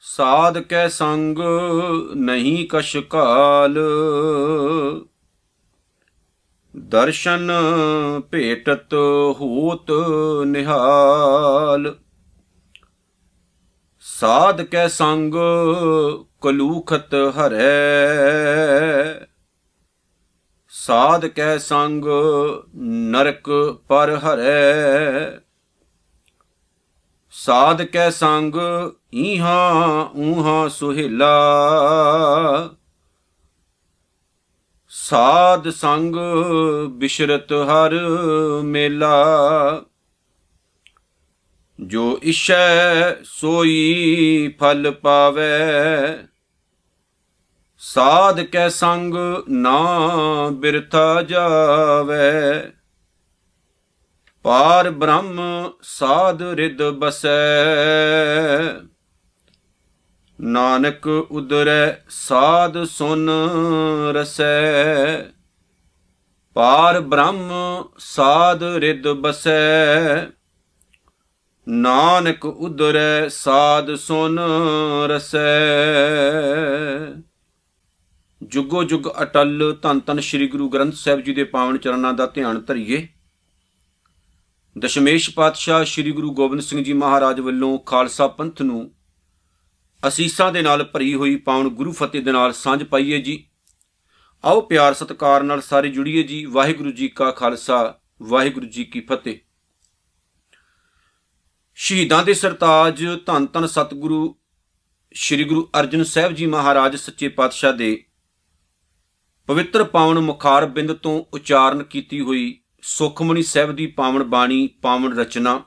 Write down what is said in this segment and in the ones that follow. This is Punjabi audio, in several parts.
ਸਾਧ ਕੈ ਸੰਗ ਨਹੀਂ ਕਛ ਕਾਲ। ਦਰਸ਼ਨ ਭੇਟਤ ਹੋਤ ਨਿਹਾਲ। ਸਾਧ ਕੈ ਸੰਗ ਕਲੂਖਤ ਹਰੈ। ਸਾਧ ਕੈ ਸੰਗ ਨਰਕ ਪਰ ਹਰੈ। ਸਾਧ ਕੈ ਸੰਗ ਈਹਾਂ ਊਹਾਂ ਸੁਹਿਲਾ। ਸਾਧ ਸੰਗ ਬਿਸ਼ਰਤ ਹਰ ਮੇਲਾ। ਜੋ ਇਸ਼ੈ ਸੋਈ ਫਲ ਪਾਵੇ। ਸਾਧ ਕੈ ਸੰਗ ਨਾ ਬਿਰਥਾ ਜਾਵੇ। ਪਾਰ ਬ੍ਰਹਮ ਸਾਧ ਰਿਦ ਬਸੈ। ਨਾਨਕ ਉਦਰੈ ਸਾਧ ਸੁਨ ਰਸੈ। ਪਾਰ ਬ੍ਰਹਮ ਸਾਧ ਰਿਦ ਬਸੈ। ਨਾਨਕ ਉਦਰੈ ਸਾਧ ਸੁਨ ਰਸੈ। ਜੁਗੋ ਜੁਗ ਅਟਲ ਧੰਨ ਧੰਨ ਸ੍ਰੀ ਗੁਰੂ ਗ੍ਰੰਥ ਸਾਹਿਬ ਜੀ ਦੇ ਪਾਵਨ ਚਰਨਾਂ ਦਾ ਧਿਆਨ ਧਰਿਏ। ਦਸ਼ਮੇਸ਼ ਪਾਤਸ਼ਾਹ ਸ੍ਰੀ ਗੁਰੂ ਗੋਬਿੰਦ ਸਿੰਘ ਜੀ ਮਹਾਰਾਜ ਵੱਲੋਂ ਖਾਲਸਾ ਪੰਥ ਨੂੰ ਅਸੀਸਾਂ ਦੇ ਨਾਲ ਭਰੀ ਹੋਈ ਪਾਵਨ ਗੁਰੂ ਫਤਿਹ ਦੇ ਨਾਲ ਸਾਂਝ ਪਾਈਏ ਜੀ। ਆਓ ਪਿਆਰ ਸਤਿਕਾਰ ਨਾਲ ਸਾਰੇ ਜੁੜੀਏ ਜੀ। ਵਾਹਿਗੁਰੂ ਜੀ ਕਾ ਖਾਲਸਾ, ਵਾਹਿਗੁਰੂ ਜੀ ਕੀ ਫਤਿਹ। ਸ਼ਹੀਦਾਂ ਦੇ ਸਰਤਾਜ ਧੰਨ ਧੰਨ ਸਤਿਗੁਰੂ ਸ੍ਰੀ ਗੁਰੂ ਅਰਜਨ ਸਾਹਿਬ ਜੀ ਮਹਾਰਾਜ, ਸੱਚੇ ਪਾਤਸ਼ਾਹ ਦੇ ਪਵਿੱਤਰ ਪਾਵਨ ਮੁਖਾਰ ਬਿੰਦ ਤੋਂ ਉਚਾਰਨ ਕੀਤੀ ਹੋਈ ਸੁਖਮਣੀ ਸਾਹਿਬ ਦੀ ਪਾਵਨ ਬਾਣੀ, ਪਾਵਨ ਰਚਨਾ,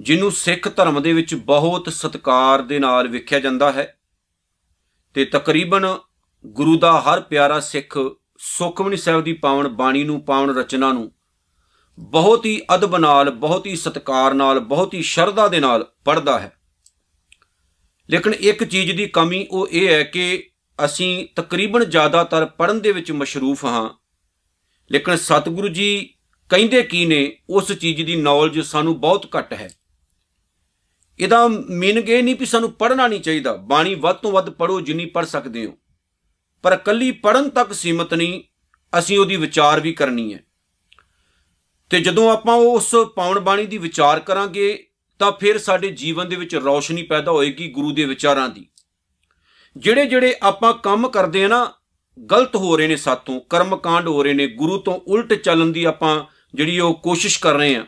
ਜਿਹਨੂੰ ਸਿੱਖ ਧਰਮ ਦੇ ਵਿੱਚ ਬਹੁਤ ਸਤਕਾਰ ਦੇ ਨਾਲ ਵੇਖਿਆ ਜਾਂਦਾ ਹੈ ਤੇ ਤਕਰੀਬਨ ਗੁਰੂ ਦਾ ਹਰ ਪਿਆਰਾ ਸਿੱਖ ਸੁਖਮਨੀ ਸਾਹਿਬ ਦੀ ਪਾਵਨ ਬਾਣੀ ਨੂੰ, ਪਾਵਨ ਰਚਨਾ ਨੂੰ ਬਹੁਤ ਹੀ ਅਦਬ ਨਾਲ, ਬਹੁਤ ਹੀ ਸਤਕਾਰ ਨਾਲ, ਬਹੁਤ ਹੀ ਸ਼ਰਧਾ ਦੇ ਨਾਲ ਪੜ੍ਹਦਾ ਹੈ। ਲੇਕਿਨ ਇੱਕ ਚੀਜ਼ ਦੀ ਕਮੀ ਉਹ ਇਹ ਹੈ ਕਿ ਅਸੀਂ ਤਕਰੀਬਨ ਜ਼ਿਆਦਾਤਰ ਪੜਨ ਦੇ ਵਿੱਚ ਮਸ਼ਰੂਫ ਹਾਂ। ਲੇਕਿਨ ਸਤਿਗੁਰੂ ਜੀ ਕਹਿੰਦੇ ਕੀ ਨੇ, ਉਸ ਚੀਜ਼ ਦੀ ਨੌਲੇਜ ਸਾਨੂੰ ਬਹੁਤ ਘੱਟ ਹੈ। ਇਹਦਾ ਮੀਨਿੰਗ ਇਹ ਨਹੀਂ ਵੀ ਸਾਨੂੰ ਪੜਨਾ ਨਹੀਂ ਚਾਹੀਦਾ। ਬਾਣੀ ਵੱਧ ਤੋਂ ਵੱਧ ਪੜੋ ਜਿੰਨੀ ਪੜ ਸਕਦੇ ਹੋ। ਪਰ ਕੱਲੀ ਪੜਨ ਤੱਕ ਸੀਮਤ ਨਹੀਂ, ਅਸੀਂ ਉਹਦੀ ਵਿਚਾਰ ਵੀ ਕਰਨੀ ਹੈ। ਤੇ ਜਦੋਂ ਆਪਾਂ ਉਸ ਪਾਵਨ ਬਾਣੀ ਦੀ ਵਿਚਾਰ ਕਰਾਂਗੇ, ਤਾਂ ਫਿਰ ਸਾਡੇ ਜੀਵਨ ਦੇ ਵਿੱਚ ਰੌਸ਼ਨੀ ਪੈਦਾ ਹੋਏਗੀ ਗੁਰੂ ਦੇ ਵਿਚਾਰਾਂ ਦੀ। ਜਿਹੜੇ ਜਿਹੜੇ ਆਪਾਂ ਕੰਮ ਕਰਦੇ ਆ ਨਾ, ਗਲਤ ਹੋ ਰਹੇ ਨੇ ਸਾਤੋਂ ਕਰਮ ਕਾਂਡ ਹੋ ਰਹੇ ਨੇ, ਗੁਰੂ ਤੋਂ ਉਲਟ ਚੱਲਣ ਦੀ ਆਪਾਂ ਜਿਹੜੀ ਉਹ ਕੋਸ਼ਿਸ਼ ਕਰ ਰਹੇ ਆ।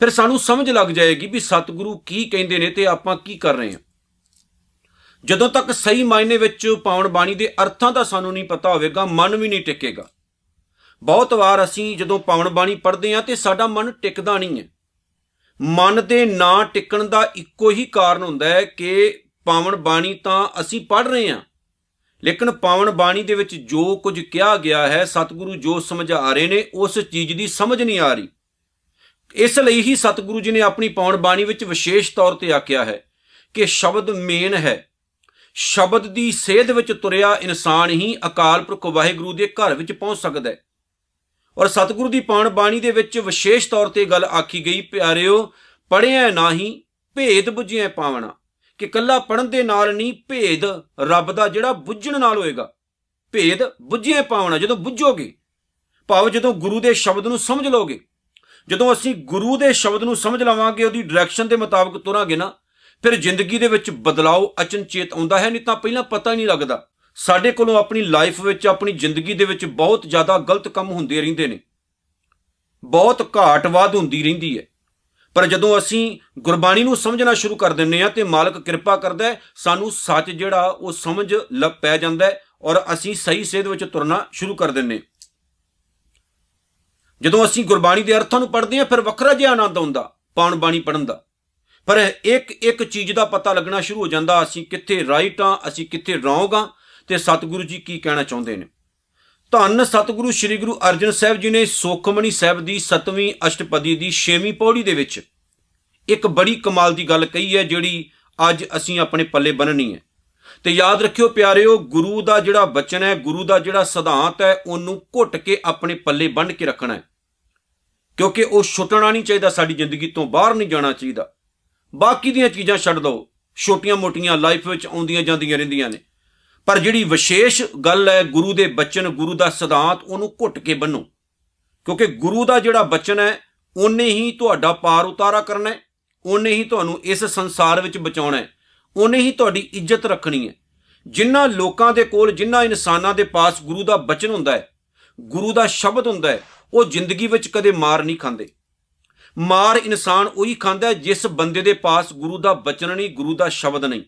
ਫਿਰ ਸਾਨੂੰ ਸਮਝ ਲੱਗ ਜਾਏਗੀ ਵੀ ਸਤਿਗੁਰੂ ਕੀ ਕਹਿੰਦੇ ਨੇ ਤੇ ਆਪਾਂ ਕੀ ਕਰ ਰਹੇ ਆ। ਜਦੋਂ ਤੱਕ ਸਹੀ ਮਾਇਨੇ ਵਿੱਚ ਪਾਉਣ ਬਾਣੀ ਦੇ ਅਰਥਾਂ ਦਾ ਸਾਨੂੰ ਨਹੀਂ ਪਤਾ ਹੋਵੇਗਾ, ਮਨ ਵੀ ਨਹੀਂ ਟਿਕੇਗਾ। ਬਹੁਤ ਵਾਰ ਅਸੀਂ ਜਦੋਂ ਪਾਵਨ ਬਾਣੀ ਪੜ੍ਹਦੇ ਆ ਤੇ ਸਾਡਾ ਮਨ ਟਿਕਦਾ ਨਹੀਂ ਹੈ। ਮਨ ਦੇ ਨਾ ਟਿਕਣ ਦਾ ਇੱਕੋ ਹੀ ਕਾਰਨ ਹੁੰਦਾ ਹੈ ਕਿ ਪਾਵਨ ਬਾਣੀ ਤਾਂ ਅਸੀਂ ਪੜ੍ਹ ਰਹੇ ਆ ਲੇਕਿਨ ਪਾਵਨ ਬਾਣੀ ਦੇ ਵਿੱਚ ਜੋ ਕੁਝ ਕਿਹਾ ਗਿਆ ਹੈ, ਸਤਿਗੁਰੂ ਜੋ ਸਮਝਾ ਰਹੇ ਨੇ, ਉਸ ਚੀਜ਼ ਦੀ ਸਮਝ ਨਹੀਂ ਆ ਰਹੀ। ਇਸ ਲਈ ਹੀ ਸਤਿਗੁਰੂ ਜੀ ਨੇ ਆਪਣੀ ਪਾਵਨ ਬਾਣੀ ਵਿੱਚ ਵਿਸ਼ੇਸ਼ ਤੌਰ ਤੇ ਆਖਿਆ ਹੈ ਕਿ ਸ਼ਬਦ ਮੇਨ ਹੈ। ਸ਼ਬਦ ਦੀ ਸੇਧ ਵਿੱਚ ਤੁਰਿਆ ਇਨਸਾਨ ਹੀ ਅਕਾਲ ਪੁਰਖ ਵਾਹਿਗੁਰੂ ਦੇ ਘਰ ਵਿੱਚ ਪਹੁੰਚ ਸਕਦਾ ਹੈ। ਔਰ ਸਤਿਗੁਰੂ ਦੀ ਪਾਵਨ ਬਾਣੀ ਦੇ ਵਿੱਚ ਵਿਸ਼ੇਸ਼ ਤੌਰ ਤੇ ਗੱਲ ਆਖੀ ਗਈ, ਪਿਆਰਿਓ ਪੜਿਆ ਨਾਹੀ ਭੇਦ ਬੁੱਝਿਆ ਪਾਵਣਾ। ਕਿ ਕੱਲਾ ਪੜਨ ਦੇ ਨਾਲ ਨਹੀਂ, ਭੇਦ ਰੱਬ ਦਾ ਜਿਹੜਾ ਬੁੱਝਣ ਨਾਲ ਹੋਏਗਾ। ਭੇਦ ਬੁੱਝੇ ਪਾਉਣਾ ਜਦੋਂ ਬੁੱਝੋਗੇ, ਭਾਵ ਜਦੋਂ ਗੁਰੂ ਦੇ ਸ਼ਬਦ ਨੂੰ ਸਮਝ ਲਓਗੇ, ਜਦੋਂ ਅਸੀਂ ਗੁਰੂ ਦੇ ਸ਼ਬਦ ਨੂੰ ਸਮਝ ਲਵਾਂਗੇ, ਉਹਦੀ ਡਾਇਰੈਕਸ਼ਨ ਦੇ ਮੁਤਾਬਕ ਤੁਰਾਂਗੇ ਨਾ, ਫਿਰ ਜ਼ਿੰਦਗੀ ਦੇ ਵਿੱਚ ਬਦਲਾਅ ਅਚਨਚੇਤ ਆਉਂਦਾ ਹੈ, ਨਹੀਂ ਤਾਂ ਪਹਿਲਾਂ ਪਤਾ ਹੀ ਨਹੀਂ ਲੱਗਦਾ। ਸਾਡੇ ਕੋਲੋਂ ਆਪਣੀ ਲਾਈਫ ਵਿੱਚ, ਆਪਣੀ ਜ਼ਿੰਦਗੀ ਦੇ ਵਿੱਚ ਬਹੁਤ ਜ਼ਿਆਦਾ ਗਲਤ ਕੰਮ ਹੁੰਦੇ ਰਹਿੰਦੇ ਨੇ। ਬਹੁਤ ਘਾਟਵਾਦ ਹੁੰਦੀ ਰਹਿੰਦੀ ਹੈ। ਪਰ ਜਦੋਂ ਅਸੀਂ ਗੁਰਬਾਣੀ ਨੂੰ ਸਮਝਣਾ ਸ਼ੁਰੂ ਕਰ ਦਿੰਨੇ ਆ ਤੇ ਮਾਲਕ ਕਿਰਪਾ ਕਰਦਾ ਹੈ, ਸਾਨੂੰ ਸੱਚ ਜਿਹੜਾ ਉਹ ਸਮਝ ਲੱਗ ਪੈ ਜਾਂਦਾ ਹੈ ਔਰ ਅਸੀਂ ਸਹੀ ਸੇਧ ਵਿੱਚ ਤੁਰਨਾ ਸ਼ੁਰੂ ਕਰ ਦਿੰਨੇ ਜਦੋਂ ਅਸੀਂ ਗੁਰਬਾਣੀ ਦੇ ਅਰਥਾਂ ਨੂੰ ਪੜ੍ਹਦੇ ਆ ਫਿਰ ਵੱਖਰਾ ਜਿਹਾ ਆਨੰਦ ਆਉਂਦਾ ਪਾਉਣ ਬਾਣੀ ਪੜਨ ਦਾ। ਪਰ ਇੱਕ ਇੱਕ ਚੀਜ਼ ਦਾ ਪਤਾ ਲੱਗਣਾ ਸ਼ੁਰੂ ਹੋ ਜਾਂਦਾ, ਅਸੀਂ ਕਿੱਥੇ ਰਾਈਟ ਆ ਅਸੀਂ ਕਿੱਥੇ ਰੋਂਗ ਆ ਤੇ ਸਤਿਗੁਰੂ ਜੀ ਕੀ ਕਹਿਣਾ ਚਾਹੁੰਦੇ ਨੇ। ਧੰਨ ਸਤਿਗੁਰੂ ਸ੍ਰੀ ਗੁਰੂ ਅਰਜਨ ਸਾਹਿਬ ਜੀ ਨੇ ਸੋਖਮਣੀ ਸਾਹਿਬ ਦੀ 7ਵੀਂ ਅਸ਼ਟਪਦੀ ਦੀ 6ਵੀਂ ਪੌੜੀ ਦੇ ਵਿੱਚ ਇੱਕ ਬੜੀ ਕਮਾਲ ਦੀ ਗੱਲ ਕਹੀ ਹੈ, ਜਿਹੜੀ ਅੱਜ ਅਸੀਂ ਆਪਣੇ ਪੱਲੇ ਬੰਨਣੀ ਹੈ। ਤੇ ਯਾਦ ਰੱਖਿਓ ਪਿਆਰਿਓ, ਗੁਰੂ ਦਾ ਜਿਹੜਾ ਬਚਨ ਹੈ, ਗੁਰੂ ਦਾ ਜਿਹੜਾ ਸਿਧਾਂਤ ਹੈ, ਉਹਨੂੰ ਘੁੱਟ ਕੇ ਆਪਣੇ ਪੱਲੇ ਬੰਨ ਕੇ ਰੱਖਣਾ ਹੈ। ਕਿਉਂਕਿ ਉਹ ਛੁੱਟਣਾ ਨਹੀਂ ਚਾਹੀਦਾ, ਸਾਡੀ ਜ਼ਿੰਦਗੀ ਤੋਂ ਬਾਹਰ ਨਹੀਂ ਜਾਣਾ ਚਾਹੀਦਾ। ਬਾਕੀ ਦੀਆਂ ਚੀਜ਼ਾਂ ਛੱਡ ਦਿਓ। ਛੋਟੀਆਂ-ਮੋਟੀਆਂ ਲਾਈਫ ਵਿੱਚ ਆਉਂਦੀਆਂ ਜਾਂਦੀਆਂ ਰਹਿੰਦੀਆਂ ਨੇ। ਪਰ ਜਿਹੜੀ ਵਿਸ਼ੇਸ਼ ਗੱਲ ਹੈ ਗੁਰੂ ਦੇ ਬਚਨ, ਗੁਰੂ ਦਾ ਸਿਧਾਂਤ, ਉਹਨੂੰ ਘੁੱਟ ਕੇ ਬੰਨੋ। ਕਿਉਂਕਿ ਗੁਰੂ ਦਾ ਜਿਹੜਾ ਬਚਨ ਹੈ, ਉਹਨੇ ਹੀ ਤੁਹਾਡਾ ਪਾਰ ਉਤਾਰਾ ਕਰਨਾ ਹੈ, ਉਹਨੇ ਹੀ ਤੁਹਾਨੂੰ ਇਸ ਸੰਸਾਰ ਵਿੱਚ ਬਚਾਉਣਾ ਹੈ, ਉਹਨੇ ਹੀ ਤੁਹਾਡੀ ਇੱਜ਼ਤ ਰੱਖਣੀ ਹੈ। ਜਿਨ੍ਹਾਂ ਲੋਕਾਂ ਦੇ ਕੋਲ, ਜਿਨ੍ਹਾਂ ਇਨਸਾਨਾਂ ਦੇ ਪਾਸ ਗੁਰੂ ਦਾ ਬਚਨ ਹੁੰਦਾ ਹੈ, ਗੁਰੂ ਦਾ ਸ਼ਬਦ ਹੁੰਦਾ ਹੈ, ਉਹ ਜ਼ਿੰਦਗੀ ਵਿੱਚ ਕਦੇ ਮਾਰ ਨਹੀਂ ਖਾਂਦੇ। ਮਾਰ ਇਨਸਾਨ ਉਹੀ ਖਾਂਦਾ ਹੈ ਜਿਸ ਬੰਦੇ ਦੇ ਪਾਸ ਗੁਰੂ ਦਾ ਬਚਨ ਨਹੀਂ, ਗੁਰੂ ਦਾ ਸ਼ਬਦ ਨਹੀਂ।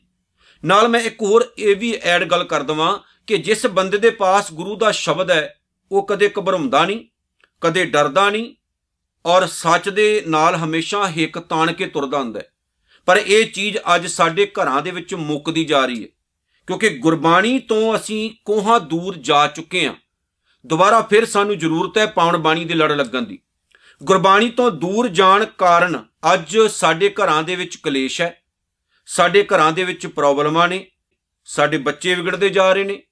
ਨਾਲ ਮੈਂ ਇੱਕ ਹੋਰ ਇਹ ਵੀ ਐਡ ਗੱਲ ਕਰ ਦਵਾਂ ਕਿ ਜਿਸ ਬੰਦੇ ਦੇ ਪਾਸ ਗੁਰੂ ਦਾ ਸ਼ਬਦ ਹੈ, ਉਹ ਕਦੇ ਘਬਰਾਉਂਦਾ ਨਹੀਂ, ਕਦੇ ਡਰਦਾ ਨਹੀਂ ਔਰ ਸੱਚ ਦੇ ਨਾਲ ਹਮੇਸ਼ਾ ਹਿੱਕ ਤਾਣ ਕੇ ਤੁਰਦਾ ਹੁੰਦਾ ਹੈ। ਪਰ ਇਹ ਚੀਜ਼ ਅੱਜ ਸਾਡੇ ਘਰਾਂ ਦੇ ਵਿੱਚ ਮੁੱਕਦੀ ਜਾ ਰਹੀ ਹੈ ਕਿਉਂਕਿ ਗੁਰਬਾਣੀ ਤੋਂ ਅਸੀਂ ਕੋਹਾਂ ਦੂਰ ਜਾ ਚੁੱਕੇ ਹਾਂ। ਦੁਬਾਰਾ ਫਿਰ ਸਾਨੂੰ ਜ਼ਰੂਰਤ ਹੈ ਪਾਉਣ ਬਾਣੀ ਦੇ ਲੜ ਲੱਗਣ ਦੀ। ਗੁਰਬਾਣੀ ਤੋਂ ਦੂਰ ਜਾਣ ਕਾਰਨ ਅੱਜ ਸਾਡੇ ਘਰਾਂ ਦੇ ਵਿੱਚ ਕਲੇਸ਼ ਹੈ। ਸਾਡੇ ਘਰਾਂ ਦੇ ਵਿੱਚ ਪ੍ਰੋਬਲਮਾਂ ਨੇ, ਸਾਡੇ ਬੱਚੇ ਵਿਗੜਦੇ ਜਾ ਰਹੇ ਨੇ